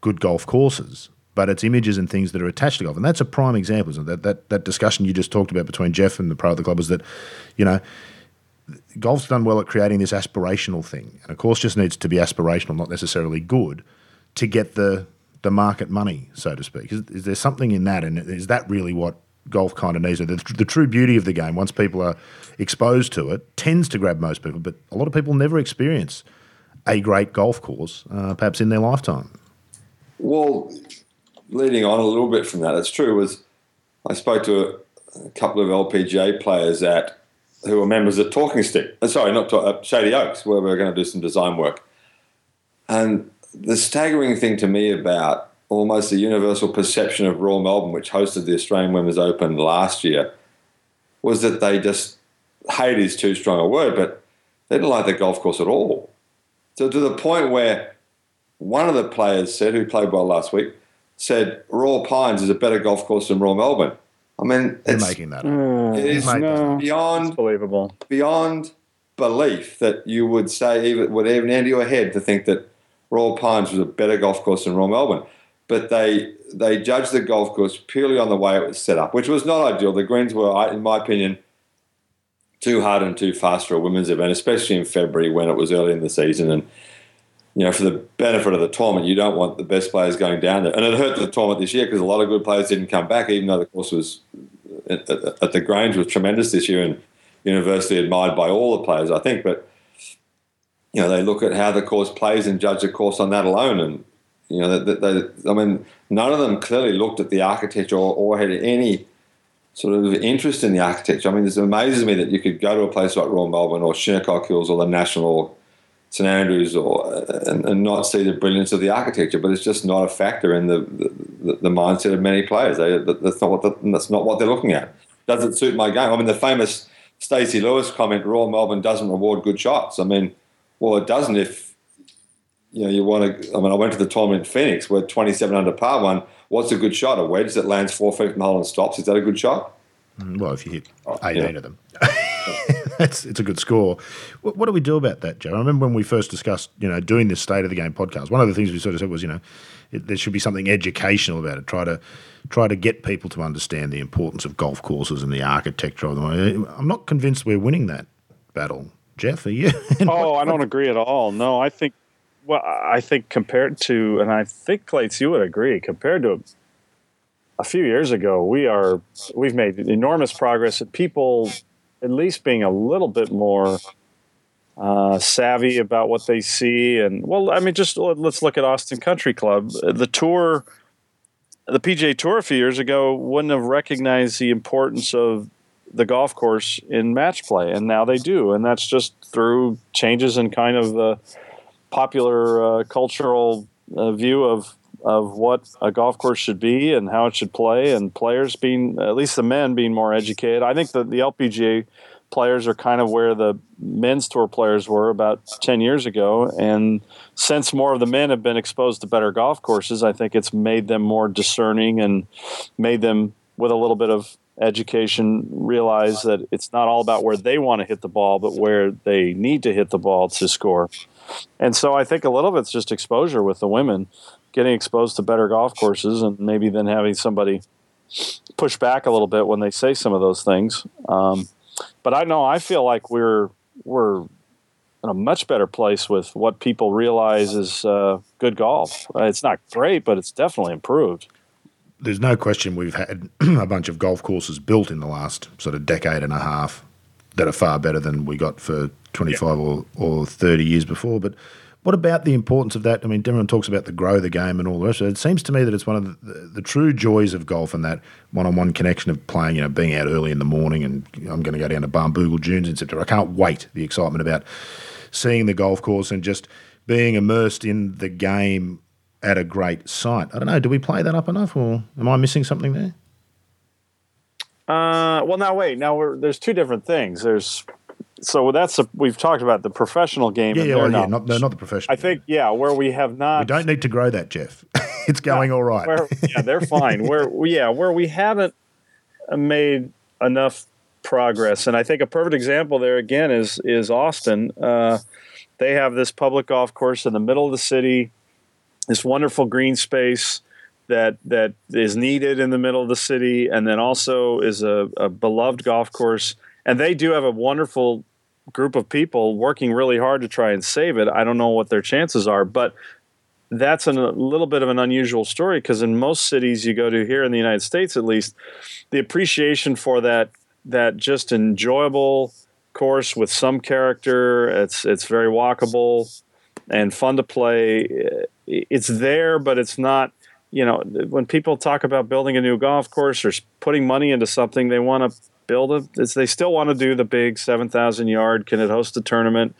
good golf courses, but it's images and things that are attached to golf. And that's a prime example. So that, that, that discussion you just talked about between Jeff and the pro of the club was that, you know, golf's done well at creating this aspirational thing, and of course, just needs to be aspirational, not necessarily good, to get the the market money, so to speak. Is, is there something in that, and is that really what golf kind of needs? The, the true beauty of the game, once people are exposed to it, tends to grab most people, but a lot of people never experience a great golf course, uh, perhaps in their lifetime. Well, leading on a little bit from that, it's true. Was I spoke to a, a couple of LPGA players at who were members at Talking Stick. Uh, sorry, not uh, Shady Oaks, where we are going to do some design work. And the staggering thing to me about almost the universal perception of Royal Melbourne, which hosted the Australian Women's Open last year, was that they just hate is too strong a word, but they didn't like the golf course at all. So to the point where one of the players said, who played well last week, said Royal Pines is a better golf course than Royal Melbourne. I mean, it's making that. Mm, it is no, beyond believable, beyond belief that you would say even would even enter your head to think that Royal Pines was a better golf course than Royal Melbourne. But they they judged the golf course purely on the way it was set up, which was not ideal. The greens were, in my opinion, too hard and too fast for a women's event, especially in February when it was early in the season and you know, for the benefit of the tournament, you don't want the best players going down there. And it hurt the tournament this year because a lot of good players didn't come back, even though the course was at, at the Grange was tremendous this year and universally admired by all the players, I think. But you know, they look at how the course plays and judge the course on that alone. And you know, they, they, I mean, none of them clearly looked at the architecture or, or had any sort of interest in the architecture. I mean, it amazes me that you could go to a place like Royal Melbourne or Shinnecock Hills or the National St Andrews or uh, and, and, not see the brilliance of the architecture, but it's just not a factor in the the, the mindset of many players. They, that's not what the, that's not what they're looking at. Does it suit my game? I mean, the famous Stacy Lewis comment: "Royal Melbourne doesn't reward good shots." I mean, well, it doesn't if you know you want to. I mean, I went to the tournament in Phoenix where 27 under par one. What's a good shot? A wedge that lands four feet from the hole and stops. Is that a good shot? Mm, well, if you hit 18 yeah. of them. <laughs> it's, it's a good score. What, what, do we do about that, Joe? I remember when we first discussed, you know, doing this State of the Game podcast. One of the things we sort of said was, you know, it, there should be something educational about it. Try to try to get people to understand the importance of golf courses and the architecture of them. I'm not convinced we're winning that battle. Jeff, are you? <laughs> oh, I don't agree at all. No, I think. Well, I think compared to, and I think Clates, you would agree, compared to a few years ago, we are we've made enormous progress. And people at least being a little bit more uh, savvy about what they see. And well, I mean, just let's look at Austin Country Club. The tour, the PGA Tour a few years ago wouldn't have recognized the importance of the golf course in match play, and now they do. And that's just through changes in kind of the popular uh, cultural uh, view of of what a golf course should be and how it should play, and players being at least the men being more educated. I think that the LPGA players are kind of where the men's tour players were about 10 years ago and since more of the men have been exposed to better golf courses i think it's made them more discerning and made them with a little bit of education realize that it's not all about where they want to hit the ball but where they need to hit the ball to score and so i think a little of it's just exposure with the women getting exposed to better golf courses and maybe then having somebody push back a little bit when they say some of those things. Um, but I know I feel like we're we're in a much better place with what people realize is uh, good golf. It's not great, but it's definitely improved. There's no question we've had <clears throat> a bunch of golf courses built in the last sort of decade and a half that are far better than we got for 25 yeah. or, or 30 years before. But What about the importance of that? I mean, everyone talks about the grow the game and all the rest. It seems to me that it's one of the, the, the true joys of golf and that one-on-one connection of playing. You know, being out early in the morning, and I'm going to go down to Barnbougle Dunes in September. I can't wait. The excitement about seeing the golf course and just being immersed in the game at a great site. I don't know. Do we play that up enough, or am I missing something there? Uh, well, now wait. Now there's two different things. There's so that's a, we've talked about the professional game. Yeah, yeah, well, yeah not, no, not the professional. I think yeah, where we have not. We don't need to grow that, Jeff. <laughs> it's going all right. Where, yeah, they're <laughs> fine. where yeah, where we haven't made enough progress, and I think a perfect example there again is is Austin. Uh, they have this public golf course in the middle of the city, this wonderful green space that that is needed in the middle of the city, and then also is a, a beloved golf course. And they do have a wonderful group of people working really hard to try and save it. I don't know what their chances are, but that's a little bit of an unusual story because in most cities you go to here in the United States, at least, the appreciation for that that just enjoyable course with some character. It's it's very walkable and fun to play. It's there, but it's not. You know, when people talk about building a new golf course or putting money into something, they want to build. It's, they still want to do the big 7,000 yard. Can it host a tournament?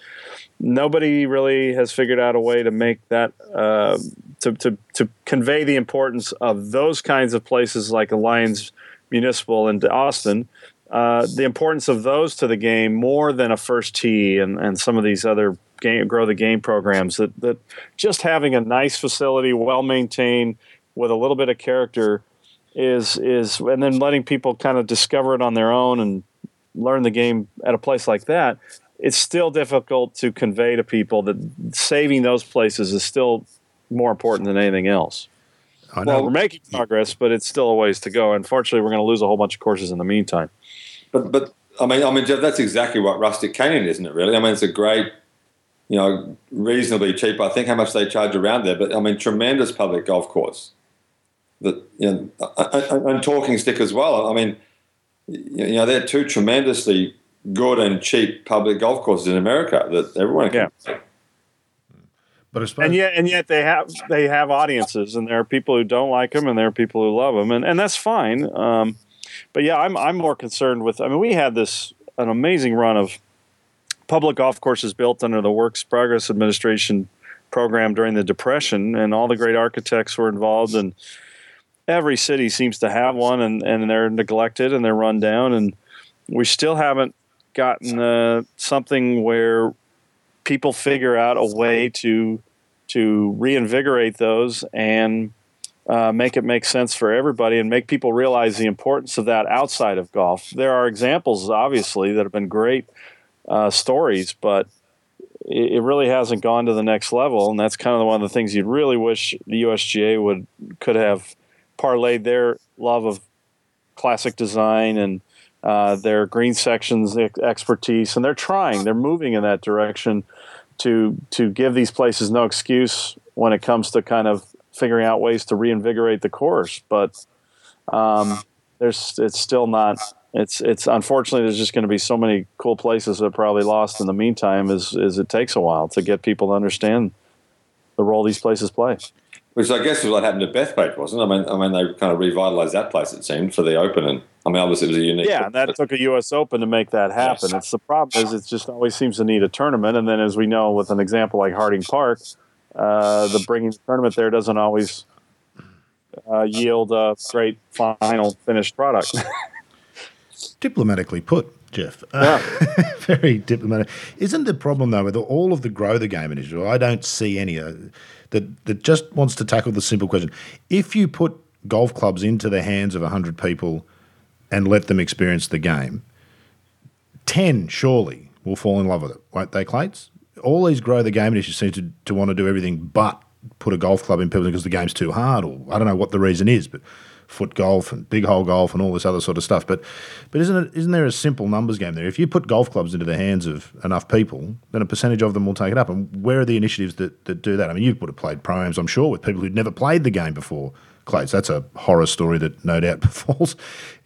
Nobody really has figured out a way to make that uh, to, to to convey the importance of those kinds of places like Lions Municipal and Austin. Uh, the importance of those to the game more than a first tee and, and some of these other game, grow the game programs that, that just having a nice facility well maintained with a little bit of character is is and then letting people kind of discover it on their own and learn the game at a place like that it's still difficult to convey to people that saving those places is still more important than anything else. I well we're making progress but it's still a ways to go. Unfortunately we're going to lose a whole bunch of courses in the meantime. But but i mean i mean Jeff, that's exactly what rustic canyon isn't it really? I mean it's a great you know reasonably cheap i think how much they charge around there but i mean tremendous public golf course that you know, and talking stick as well. I mean, you know, they're two tremendously good and cheap public golf courses in America that everyone can. Yeah. But suppose- and yet, and yet they have they have audiences, and there are people who don't like them, and there are people who love them, and, and that's fine. Um, but yeah, I'm I'm more concerned with. I mean, we had this an amazing run of public golf courses built under the Works Progress Administration program during the Depression, and all the great architects were involved, and every city seems to have one, and, and they're neglected and they're run down, and we still haven't gotten uh, something where people figure out a way to to reinvigorate those and uh, make it make sense for everybody and make people realize the importance of that outside of golf. There are examples, obviously, that have been great uh, stories, but it, it, really hasn't gone to the next level. And that's kind of one of the things you'd really wish the USGA would could have parlayed their love of classic design and uh, their green sections expertise, and they're trying. They're moving in that direction to to give these places no excuse when it comes to kind of figuring out ways to reinvigorate the course. But um, there's it's still not. It's it's unfortunately there's just going to be so many cool places that are probably lost in the meantime. As as it takes a while to get people to understand the role these places play which I guess was what happened to Bethpage, wasn't it? I mean, I mean, they kind of revitalised that place. It seemed for the Open, and I mean, obviously it was a unique. Yeah, and that took a U.S. Open to make that happen. Yes. It's the problem is it just always seems to need a tournament, and then as we know, with an example like Harding Park, uh, the bringing the tournament there doesn't always uh, yield a great final finished product. <laughs> Diplomatically put. Jeff. Yeah. Uh, <laughs> very diplomatic. Isn't the problem though with all of the grow the game initiative? I don't see any. That, that just wants to tackle the simple question. If you put golf clubs into the hands of 100 people and let them experience the game, 10 surely will fall in love with it, won't they, Clates? All these grow the game initiatives seem to, to want to do everything but put a golf club in people because the game's too hard, or I don't know what the reason is, but foot golf and big hole golf and all this other sort of stuff. But but isn't it isn't there a simple numbers game there? If you put golf clubs into the hands of enough people, then a percentage of them will take it up. And where are the initiatives that, that do that? I mean, you would have played programs, I'm sure, with people who'd never played the game before. Clates, that's a horror story that no doubt <laughs> befalls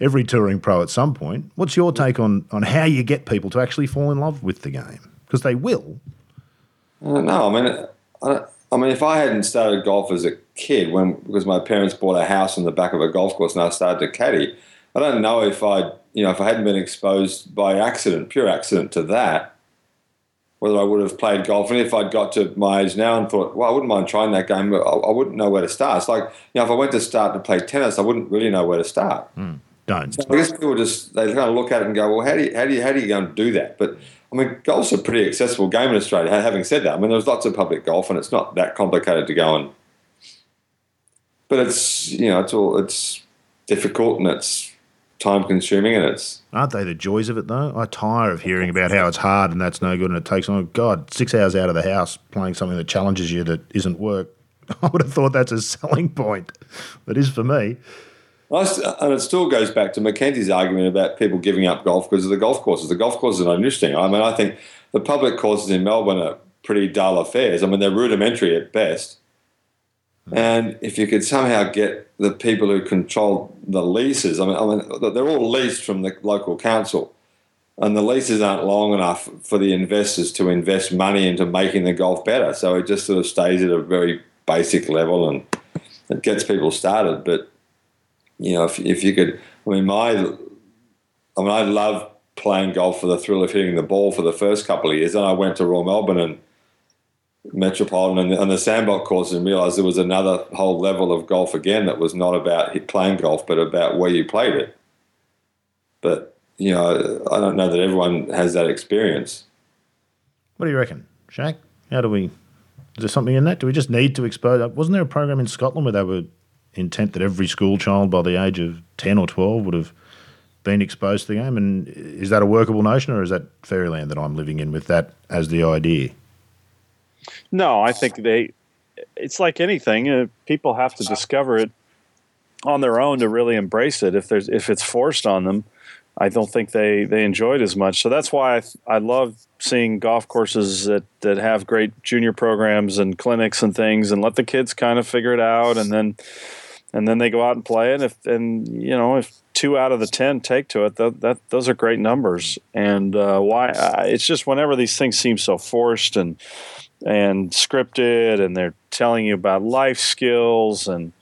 every touring pro at some point. What's your take on, on how you get people to actually fall in love with the game? Because they will. No, I mean, I, I mean, if I hadn't started golf as a kid, when because my parents bought a house on the back of a golf course and I started to caddy, I don't know if I, you know, if I hadn't been exposed by accident, pure accident to that, whether I would have played golf. And if I'd got to my age now and thought, well, I wouldn't mind trying that game, but I, I wouldn't know where to start. It's like, you know, if I went to start to play tennis, I wouldn't really know where to start. Mm, don't. So I guess people just they kind of look at it and go, well, how do you how do you how do you go and do that? But I mean, golf's a pretty accessible game in Australia. Having said that, I mean, there's lots of public golf, and it's not that complicated to go and. But it's you know it's all it's difficult and it's time consuming and it's. Aren't they the joys of it though? I tire of hearing about how it's hard and that's no good and it takes on God six hours out of the house playing something that challenges you that isn't work. <laughs> I would have thought that's a selling point. That is for me. And it still goes back to Mackenzie's argument about people giving up golf because of the golf courses. The golf courses are not interesting. I mean, I think the public courses in Melbourne are pretty dull affairs. I mean, they're rudimentary at best. Mm-hmm. And if you could somehow get the people who control the leases, I mean, I mean, they're all leased from the local council, and the leases aren't long enough for the investors to invest money into making the golf better. So it just sort of stays at a very basic level, and it gets people started. But you know, if, if you could, I mean, my, I mean, I love playing golf for the thrill of hitting the ball for the first couple of years. Then I went to Royal Melbourne and Metropolitan and, the sandbox course and realised there was another whole level of golf again that was not about playing golf, but about where you played it. But you know, I don't know that everyone has that experience. What do you reckon, Shaq? How do we? Is there something in that? Do we just need to expose? Wasn't there a program in Scotland where they were intent that every school child by the age of 10 or 12 would have been exposed to the game? And is that a workable notion, or is that fairyland that I'm living in with that as the idea? No, I think they. It's like anything. Uh, people have to discover it on their own to really embrace it. If there's if it's forced on them, I don't think they they enjoy it as much. So that's why I, I love seeing golf courses that that have great junior programs and clinics and things, and let the kids kind of figure it out, and then and then they go out and play it. If and you know if two out of the ten take to it, that, that those are great numbers. And uh, why it's just whenever these things seem so forced and and scripted, and they're telling you about life skills and.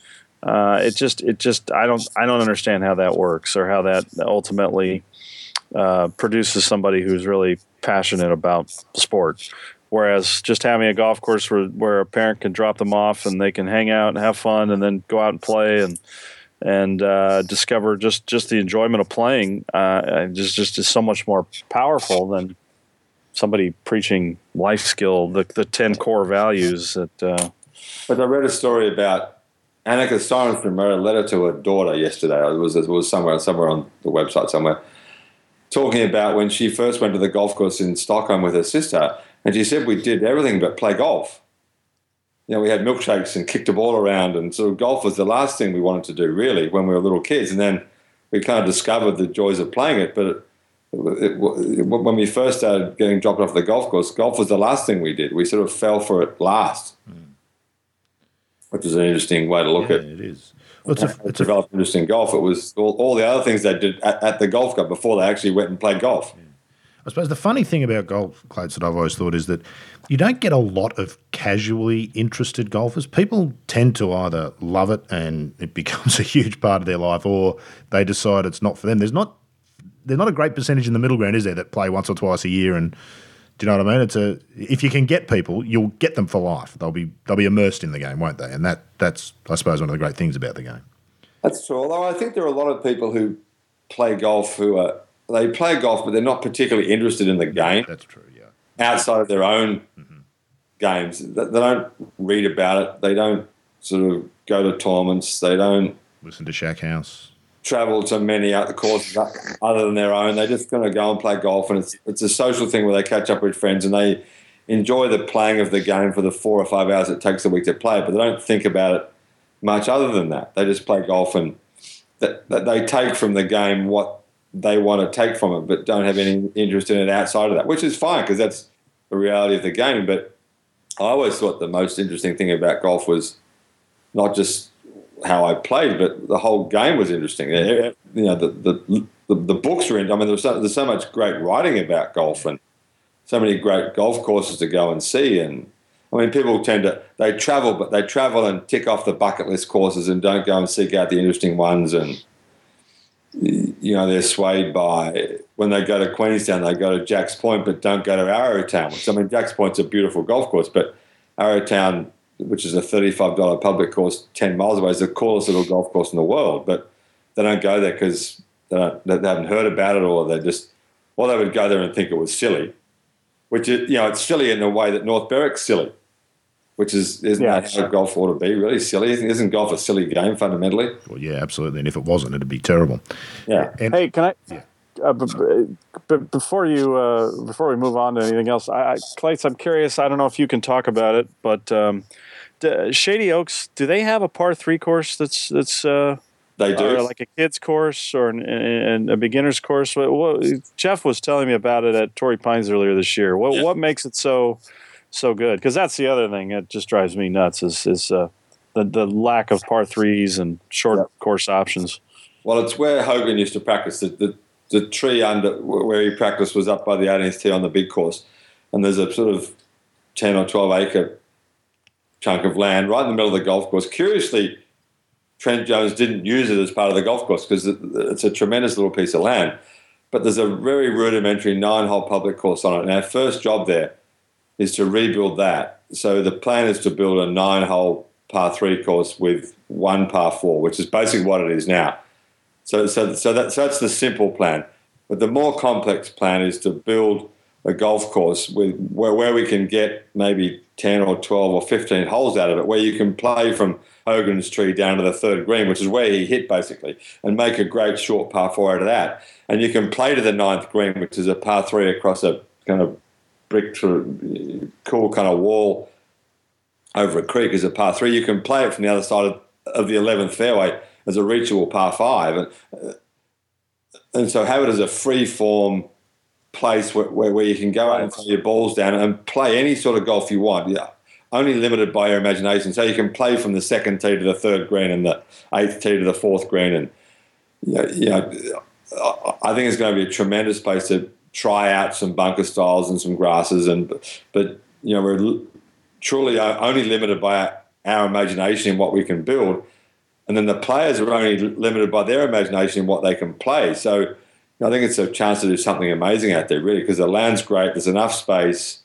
Uh, it just, it just, I don't, I don't understand how that works or how that ultimately uh, produces somebody who's really passionate about sport. Whereas just having a golf course where, where a parent can drop them off and they can hang out and have fun and then go out and play and and uh, discover just, just the enjoyment of playing uh, just just is so much more powerful than somebody preaching life skill the the ten core values that. Uh, but I read a story about Annika Sorenstam wrote a letter to her daughter yesterday. It was it was somewhere somewhere on the website somewhere, talking about when she first went to the golf course in Stockholm with her sister and she said we did everything but play golf. You know, we had milkshakes and kicked a ball around, and so golf was the last thing we wanted to do, really, when we were little kids. And then we kind of discovered the joys of playing it. But it, it, when we first started getting dropped off the golf course, golf was the last thing we did. We sort of fell for it last, mm. which is an interesting way to look yeah, at it. It is. Well, it's a, it's developed interest in golf. It was all, all, the other things they did at, at, the golf club before they actually went and played golf. Yeah. I suppose the funny thing about golf, Clates, that I've always thought is that you don't get a lot of casually interested golfers. People tend to either love it and it <laughs> becomes a huge part of their life, or they decide it's not for them. There's not there's not a great percentage in the middle ground, is there, that play once or twice a year and do you know what I mean? It's a if you can get people, you'll get them for life. They'll be they'll be immersed in the game, won't they? And that that's I suppose one of the great things about the game. That's true. Although I think there are a lot of people who play golf who are they play golf, but they're not particularly interested in the game. That's true. Yeah. Outside of their own mm-hmm. games, they don't read about it. They don't sort of go to tournaments. They don't listen to Shaq House. Travel to many other courses other than their own. They're just going to go and play golf, and it's it's a social thing where they catch up with friends and they enjoy the playing of the game for the four or five hours it takes a week to play. But they don't think about it much other than that. They just play golf and that, that they take from the game what they want to take from it, but don't have any interest in it outside of that, which is fine because that's the reality of the game. But I always thought the most interesting thing about golf was not just how I played, but the whole game was interesting. You know, the the, the, the books were in. I mean, there's so, there's so much great writing about golf and so many great golf courses to go and see, and I mean, people tend to they travel, but they travel and tick off the bucket list courses and don't go and seek out the interesting ones. And you know, they're swayed by when they go to Queenstown, they go to Jacks Point, but don't go to Arrowtown. Which I mean, Jacks Point's a beautiful golf course, but Arrowtown, which is a thirty-five dollar public course ten miles away, is the coolest little golf course in the world. But they don't go there because they, they haven't heard about it, or they just, or they would go there and think it was silly. Which is, you know, it's silly in the way that North Berwick's silly which is isn't yeah, that how golf ought to be? Really silly, isn't, isn't golf a silly game fundamentally? Well, yeah, absolutely. And if it wasn't, it'd be terrible. Yeah. And, hey, can I? Yeah. Uh, b- b- before you, uh, before we move on to anything else, I, I, Clates, I'm curious. I don't know if you can talk about it, but um, d- Shady Oaks, do they have a par three course that's that's uh, they do like a kids course or an, an, a beginner's course? What, what, Jeff was telling me about it at Torrey Pines earlier this year. What yeah. what makes it so? so good because that's the other thing that just drives me nuts is is uh, the the lack of par threes and short yep. course options. Well, it's where Hogan used to practice. The, the, the tree under where he practiced was up by the 18th tee on the big course, and there's a sort of 10 or 12 acre chunk of land right in the middle of the golf course. Curiously, Trent Jones didn't use it as part of the golf course because it's a tremendous little piece of land. But there's a very rudimentary nine hole public course on it. And our first job there is to rebuild that. So the plan is to build a nine hole par three course with one par four, which is basically what it is now. So, so, so, that, so that's the simple plan. But the more complex plan is to build a golf course with where, where we can get maybe 10 or 12 or 15 holes out of it, where you can play from Hogan's tree down to the third green, which is where he hit basically, and make a great short par four out of that. And you can play to the ninth green, which is a par three across a kind of brick cool kind of wall over a creek as a par three. You can play it from the other side of, of the 11th fairway as a reachable par five. And, and so have it as a free form place where, where, where you can go out and throw your balls down and play any sort of golf you want. Yeah. Only limited by your imagination. So you can play from the second tee to the third green and the eighth tee to the fourth green. And you know, you know I think it's going to be a tremendous place to try out some bunker styles and some grasses, and but you know we're truly only limited by our imagination in what we can build, and then the players are only limited by their imagination in what they can play. So I think it's a chance to do something amazing out there, really, because the land's great. There's enough space,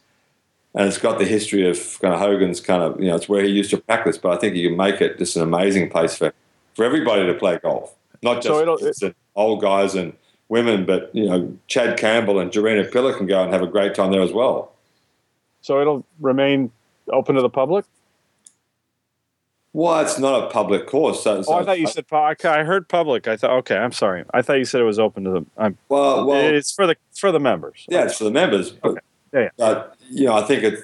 and it's got the history of kind of Hogan's kind of you know it's where he used to practice. But I think you can make it just an amazing place for for everybody to play golf, not just so old guys and women, but you know, Chad Campbell and Gerina Piller can go and have a great time there as well. So it'll remain open to the public. Well, it's not a public course. So, so oh, I thought you said I heard public. I thought okay. I'm sorry. I thought you said it was open to them. I'm, well, well, it's for the it's for the members. Yeah, it's for the members. But, okay. Yeah, yeah. But you know, I think it's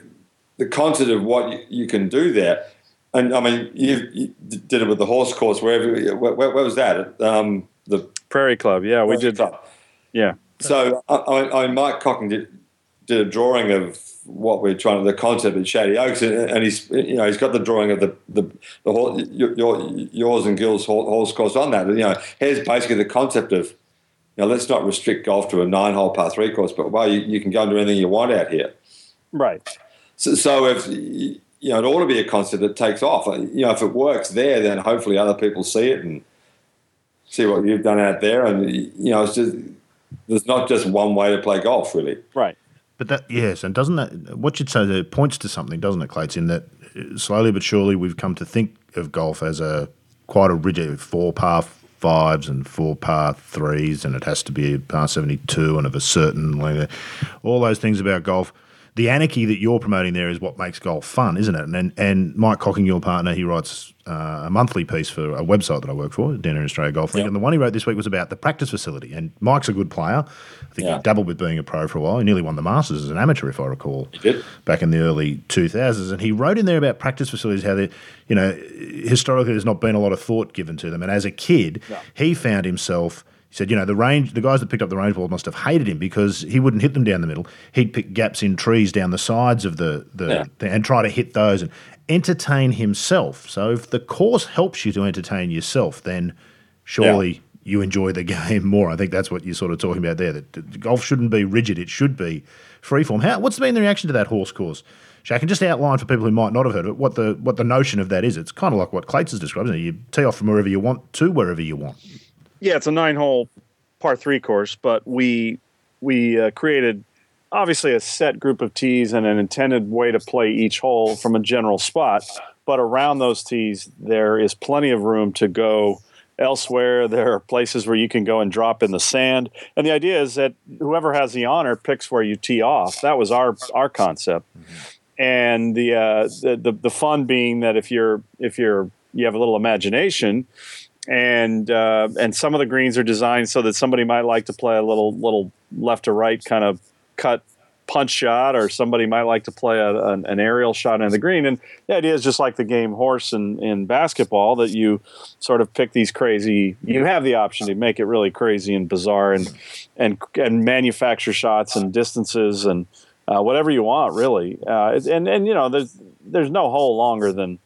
the concept of what you, you can do there. And I mean, you, you, did it with the horse course. Wherever, where, where, where was that? Um, the Prairie Club. Yeah, we did. Club. Yeah. So I, I, Mike Cocking did, did a drawing of what we're trying to the concept at Shady Oaks, and, and, he's you know he's got the drawing of the the, the your, yours and Gil's horse course on that. You know, here's basically the concept of you know let's not restrict golf to a nine hole par three course, but well you, you can go and do anything you want out here. Right. So, so if you know it ought to be a concept that takes off. You know, if it works there, then hopefully other people see it and see what you've done out there, and you know, it's just there's not just one way to play golf, really. Right. But that yes, and doesn't that what you'd say that points to something, doesn't it, Clayton? That slowly but surely we've come to think of golf as a quite a rigid four par fives and four par threes, and it has to be a par seventy two and of a certain length. All those things about golf the anarchy that you're promoting there is what makes golf fun, isn't it? And and Mike Cocking, your partner, he writes uh, a monthly piece for a website that I work for, Dinner in Australia Golf League, yep. and the one he wrote this week was about the practice facility. And Mike's a good player. I think yeah. he dabbled with being a pro for a while. He nearly won the Masters as an amateur, if I recall, back in the early 2000s. And he wrote in there about practice facilities, how they, you know, historically there's not been a lot of thought given to them. And as a kid, yeah. he found himself he said, you know, the range, the guys that picked up the range ball must have hated him because he wouldn't hit them down the middle. He'd pick gaps in trees down the sides of the, the yeah. and try to hit those and entertain himself. So if the course helps you to entertain yourself, then surely yeah. you enjoy the <laughs> game more. I think that's what you're sort of talking about there. That golf shouldn't be rigid; it should be freeform. How? What's been the reaction to that horse course? Shaq, and just outline for people who might not have heard of it what the what the notion of that is. It's kind of like what Clates has described. Isn't it? You tee off from wherever you want to wherever you want. Yeah, it's a nine-hole par three course, but we we uh, created obviously a set group of tees and an intended way to play each hole from a general spot. But around those tees, there is plenty of room to go elsewhere. There are places where you can go and drop in the sand. And the idea is that whoever has the honor picks where you tee off. That was our our concept. And the, uh, the the the fun being that if you're if you're you have a little imagination, and uh, and some of the greens are designed so that somebody might like to play a little little left to right kind of cut punch shot, or somebody might like to play a, an, an, aerial shot in the green. And the idea is just like the game horse in, in basketball that you sort of pick these crazy. You have the option to make it really crazy and bizarre, and and and manufacture shots and distances and uh, whatever you want, really. Uh, and and you know, there's there's no hole longer than.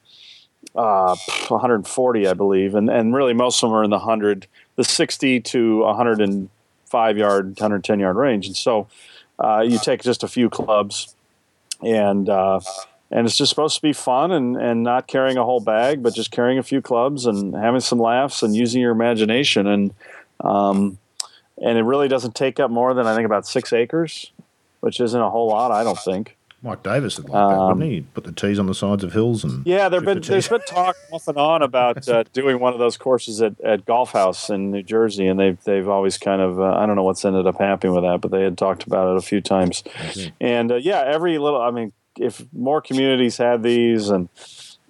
Uh, 140, I believe, and and really most of them are in the hundred, the 60 to 105 yard, 110 yard range, and so uh, you take just a few clubs, and uh, and it's just supposed to be fun and and not carrying a whole bag, but just carrying a few clubs and having some laughs and using your imagination. And um, and it really doesn't take up more than I think about six acres, which isn't a whole lot, I don't think. Mike Davis would like um, that, wouldn't he? Put the tees on the sides of hills and yeah, there's been the there's been talk off and on about uh, <laughs> doing one of those courses at, at Golf House in New Jersey, and they've they've always kind of uh, I don't know what's ended up happening with that, but they had talked about it a few times, and uh, yeah, every little I mean, if more communities had these and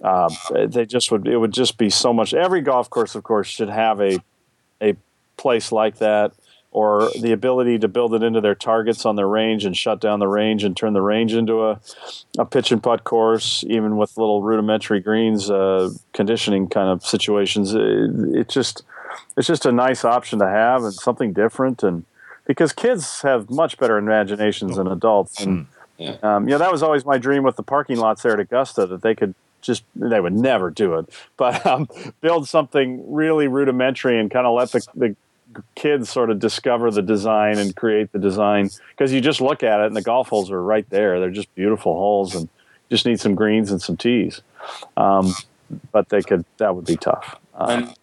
uh, they just would it would just be so much. Every golf course, of course, should have a a place like that or the ability to build it into their targets on their range and shut down the range and turn the range into a, a pitch and putt course, even with little rudimentary greens, uh, conditioning kind of situations. It, it, just it's just a nice option to have and something different. And because kids have much better imaginations than adults, and yeah. Um, that was always my dream with the parking lots there at Augusta that they could just they would never do it, but <laughs> um, build something really rudimentary and kind of let the, the kids sort of discover the design and create the design because you just look at it and the golf holes are right there. They're just beautiful holes and just need some greens and some tees. Um, but they could that would be tough. Uh, and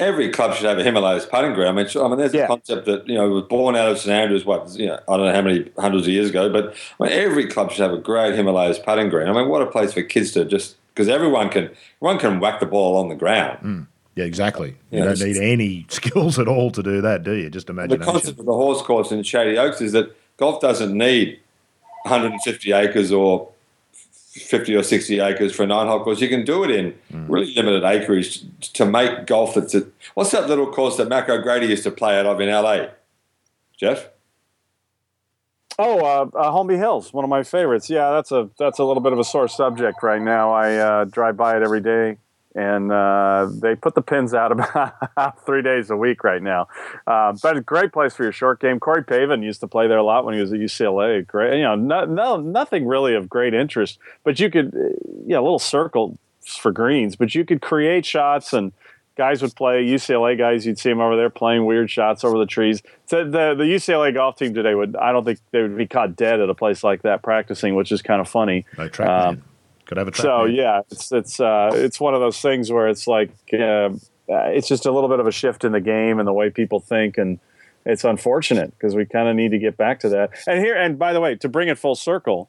every club should have a Himalayas putting ground. I mean, I mean there's yeah. a concept that you know was born out of St Andrews. What you know, I don't know how many hundreds of years ago, but I mean, every club should have a great Himalayas putting ground. I mean, what a place for kids to just because everyone can everyone can whack the ball on the ground. Mm. Yeah, exactly. You yeah, don't need any <laughs> skills at all to do that, do you? Just imagine. The concept of the horse course in Shady Oaks is that golf doesn't need 150 acres or 50 or 60 acres for a nine hole course. You can do it in mm. really limited acreage to make golf that's a, what's that little course that Mac O'Grady used to play out of in LA? Jeff? Oh, uh, uh, Holmby Hills, one of my favorites. Yeah, that's a that's a little bit of a sore subject right now. I uh, drive by it every day and uh, they put the pins out <laughs> about three days a week right now. Uh, but a great place for your short game. Corey Pavin used to play there a lot when he was at UCLA. Great, you know, no, no nothing really of great interest, but you could, yeah, a little circle for greens, but you could create shots and guys would play UCLA guys. You'd see them over there playing weird shots over the trees. So the the UCLA golf team today would I don't think they would be caught dead at a place like that practicing, which is kind of funny. Um, could have a. So yeah, it's it's uh, it's one of those things where it's like uh, it's just a little bit of a shift in the game and the way people think, and it's unfortunate because we kind of need to get back to that. And here, and by the way, to bring it full circle,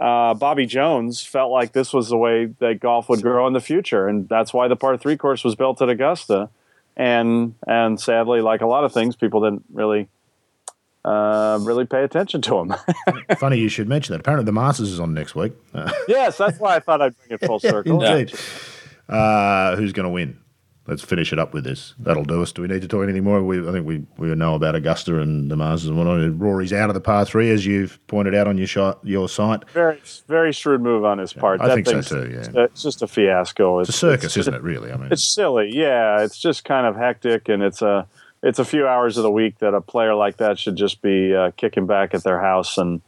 uh, Bobby Jones felt like this was the way that golf would grow in the future, and that's why the par three course was built at Augusta. And and sadly, like a lot of things, people didn't really uh, really pay attention to them. <laughs> Funny you should mention that. Apparently, the Masters is on next week. <laughs> yes, that's why I thought I'd bring it full <laughs> circle. yeah, indeed. Uh, who's going to win? Let's finish it up with this. That'll do us. Do we need to talk anything more? We, I think we, we know about Augusta and the Masters and whatnot. Rory's out of the par three, as you've pointed out on your shot, your site. Very, very shrewd move on his part. Yeah, I that think so too. Yeah, it's just a fiasco. It's, it's a circus, it's, isn't it? Really, I mean, it's silly. Yeah, it's just kind of hectic, and it's a it's a few hours of the week that a player like that should just be uh, kicking back at their house and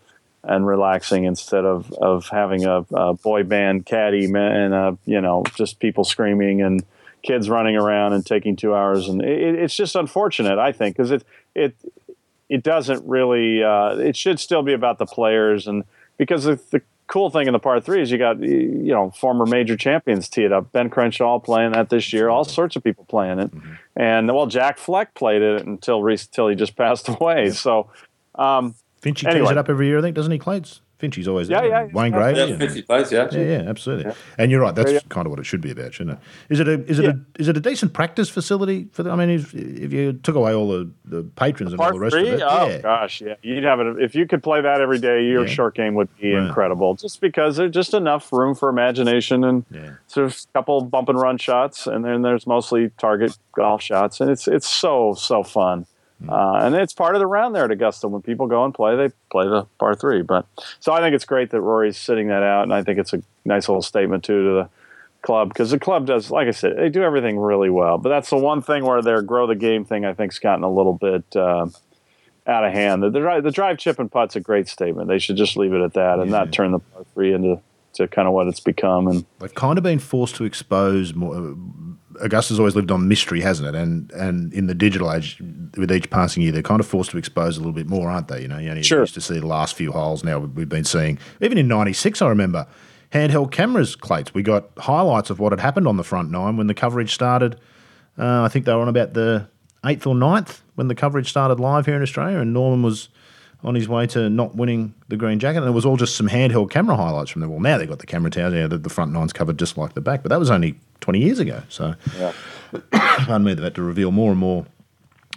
and relaxing instead of of having a, a boy band caddy and uh, you know just people screaming and kids running around and taking two hours. And it, it's just unfortunate I think because it it it doesn't really uh, it should still be about the players and because the, the cool thing in the par three is you got you know former major champions tee it up. Ben Crenshaw playing that this year. All sorts of people playing it, mm-hmm. and well, Jack Fleck played it until until he just passed <laughs> away. So, um, Finchy anyway. tees it up every year, I think, doesn't he? Clates. Finchie's always yeah, there. Yeah, Wayne Grady. Yeah, Finchie plays, yeah. Yeah, yeah, absolutely. Yeah. And you're right. That's yeah, kind of what it should be about, shouldn't it? Is it a is it yeah. a is it a decent practice facility for the? I mean, if, if you took away all the, the patrons the and all the rest three? of it, oh gosh, yeah, you'd have it if you could play that every day. Your short game would be right. incredible, just because there's just enough room for imagination and sort of a couple bump and run shots, and then there's mostly target golf shots, and it's it's so so fun. Uh, and it's part of the round there at Augusta. When people go and play, they play the par three. But so I think it's great that Rory's sitting that out, and I think it's a nice little statement too to the club because the club does, like I said, they do everything really well. But that's the one thing where their grow the game thing I think's gotten a little bit uh, out of hand. The, the, the, drive, chip, and putt's a great statement. They should just leave it at that and yeah. not turn the par three into to kind of what it's become. And they've kind of been forced to expose more Augusta's always lived on mystery, hasn't it? And and in the digital age, with each passing year, they're kind of forced to expose a little bit more, aren't they? You know, you only sure. used to see the last few holes. Now we've been seeing, even in '96, I remember handheld cameras, Clates. We got highlights of what had happened on the front nine when the coverage started. Uh, I think they were on about the eighth or ninth when the coverage started live here in Australia, and Norman was on his way to not winning the green jacket. And it was all just some handheld camera highlights from them. Well, now they've got the camera towers. Yeah, the, the front nine's covered just like the back, but that was only 20 years ago. So, yeah. <coughs> pardon me, they've had to reveal more and more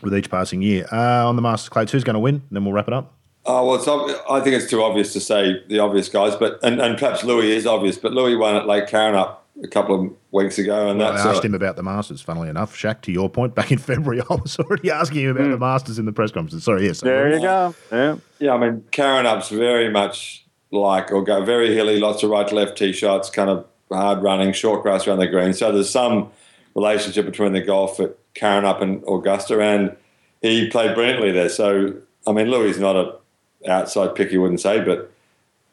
with each passing year. Uh, on the Masters who's going to win? Then we'll wrap it up. Oh well, I think it's too obvious to say the obvious guys, but and, and perhaps Louis is obvious, but Louis won at Lake Karrinyup a couple of weeks ago, and well, that's I asked him about the Masters. Funnily enough, Shaq, to your point, <laughs> back in February, I was already asking him about mm. the Masters in the press conference. Sorry, yes. There you go. Yeah, yeah. I mean, Karrinyup's very much like or go very hilly, lots of right to left tee shots, kind of hard running, short grass around the green. So there's some relationship between the golf at Karrinyup and Augusta, and he played brilliantly there. So I mean, Louis is not a outside pick, you wouldn't say, but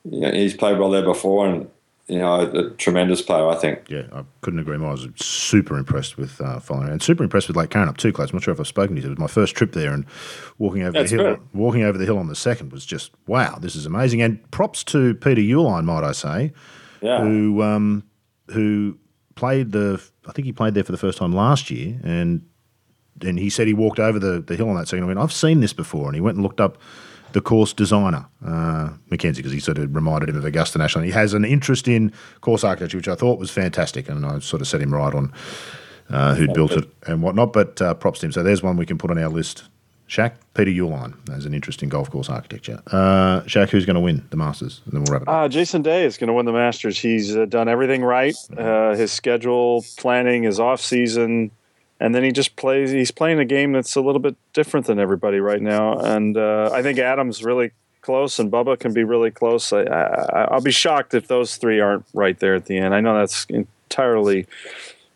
you know, he's played well there before, and you know, a, tremendous player, I think. Yeah, I couldn't agree more. I was super impressed with uh, following and super impressed with Lake Karrinyup too, Clay. I'm not sure if I've spoken to you. It was my first trip there, and walking over That's the hill, good. walking over the hill on the second was just wow. This is amazing. And props to Peter Uihlein, might I say, yeah. who um, who played the. I think he played there for the first time last year, and and he said he walked over the, the hill on that second. I went, I've seen this before, and he went and looked up the course designer, uh, Mackenzie, because he sort of reminded him of Augusta National. He has an interest in course architecture, which I thought was fantastic, and I sort of set him right on uh, who'd built it and whatnot. But uh, props to him. So there's one we can put on our list. Shaq, Peter Uihlein has an interest in golf course architecture. Uh, Shaq, who's going to win the Masters? And then we'll wrap it up. Uh, Jason Day is going to win the Masters. He's uh, done everything right. Uh, his schedule planning, his off season, and then he just plays. He's playing a game that's a little bit different than everybody right now. And uh, I think Adam's really close, and Bubba can be really close. I, I, will be shocked if those three aren't right there at the end. I know that's entirely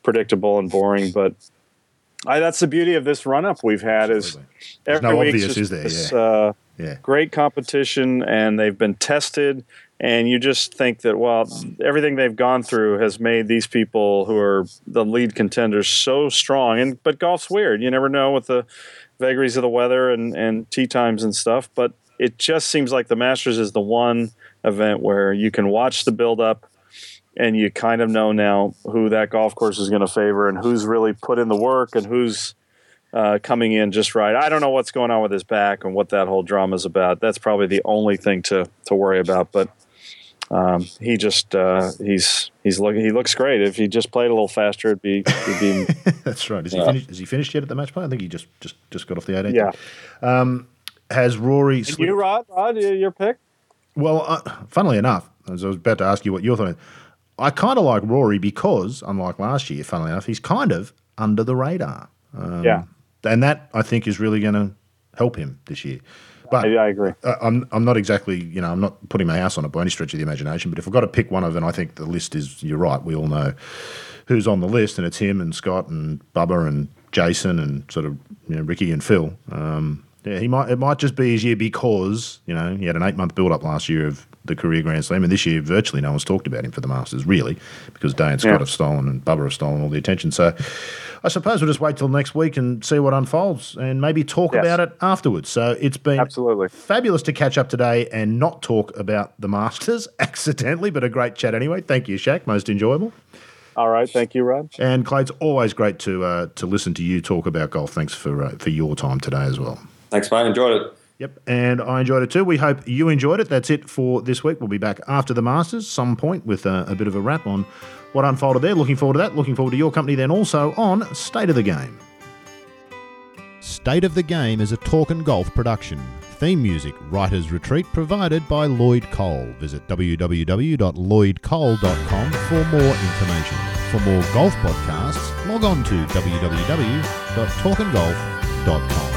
predictable and boring, but I, that's the beauty of this run up we've had is every week there? This, yeah. Uh, yeah. great competition, and they've been tested and you just think that well everything they've gone through has made these people who are the lead contenders so strong and but golf's weird you never know with the vagaries of the weather and and tee times and stuff but it just seems like the masters is the one event where you can watch the build up and you kind of know now who that golf course is going to favor and who's really put in the work and who's uh, coming in just right. I don't know what's going on with his back and what that whole drama is about. That's probably the only thing to to worry about. But um, he just uh, he's he's look, he looks great. If he just played a little faster, it'd be. It'd be <laughs> That's right. Is he, finished, is he finished yet at the match play? I think he just just just got off the 18th. Yeah. Um, has Rory? Slipped? You, Rod? Rod, your pick? Well, uh, funnily enough, as I was about to ask you what your thought. I kind of like Rory because, unlike last year, funnily enough, he's kind of under the radar. Um, yeah. And that I think is really going to help him this year. But I, I agree. I'm I'm not exactly you know I'm not putting my house on it by any stretch of the imagination. But if I've got to pick one of them, I think the list is. You're right. We all know who's on the list, and it's him and Scott and Bubba and Jason and sort of you know Rickie and Phil. Um, yeah, he might. It might just be his year because you know he had an eight month build up last year of the career Grand Slam, and this year virtually no one's talked about him for the Masters really because Day and Scott yeah. have stolen and Bubba have stolen all the attention. So I suppose we'll just wait till next week and see what unfolds and maybe talk Yes. about it afterwards. So it's been Absolutely. fabulous to catch up today and not talk about the Masters <laughs> accidentally, but a great chat anyway. Thank you, Shaq. Most enjoyable. All right. Thank you, Rod. And Clay, it's always great to uh, to listen to you talk about golf. Thanks for uh, for your time today as well. Thanks, mate. Enjoyed it. Yep, and I enjoyed it too. We hope you enjoyed it. That's it for this week. We'll be back after the Masters, some point, with uh, a bit of a wrap on what unfolded there. Looking forward to that. Looking forward to your company then also on State of the Game. State of the Game is a talk and golf production. Theme music, Writer's Retreat, provided by Lloyd Cole. Visit www.lloydcole.com for more information. For more golf podcasts, log on to www.talkandgolf.com.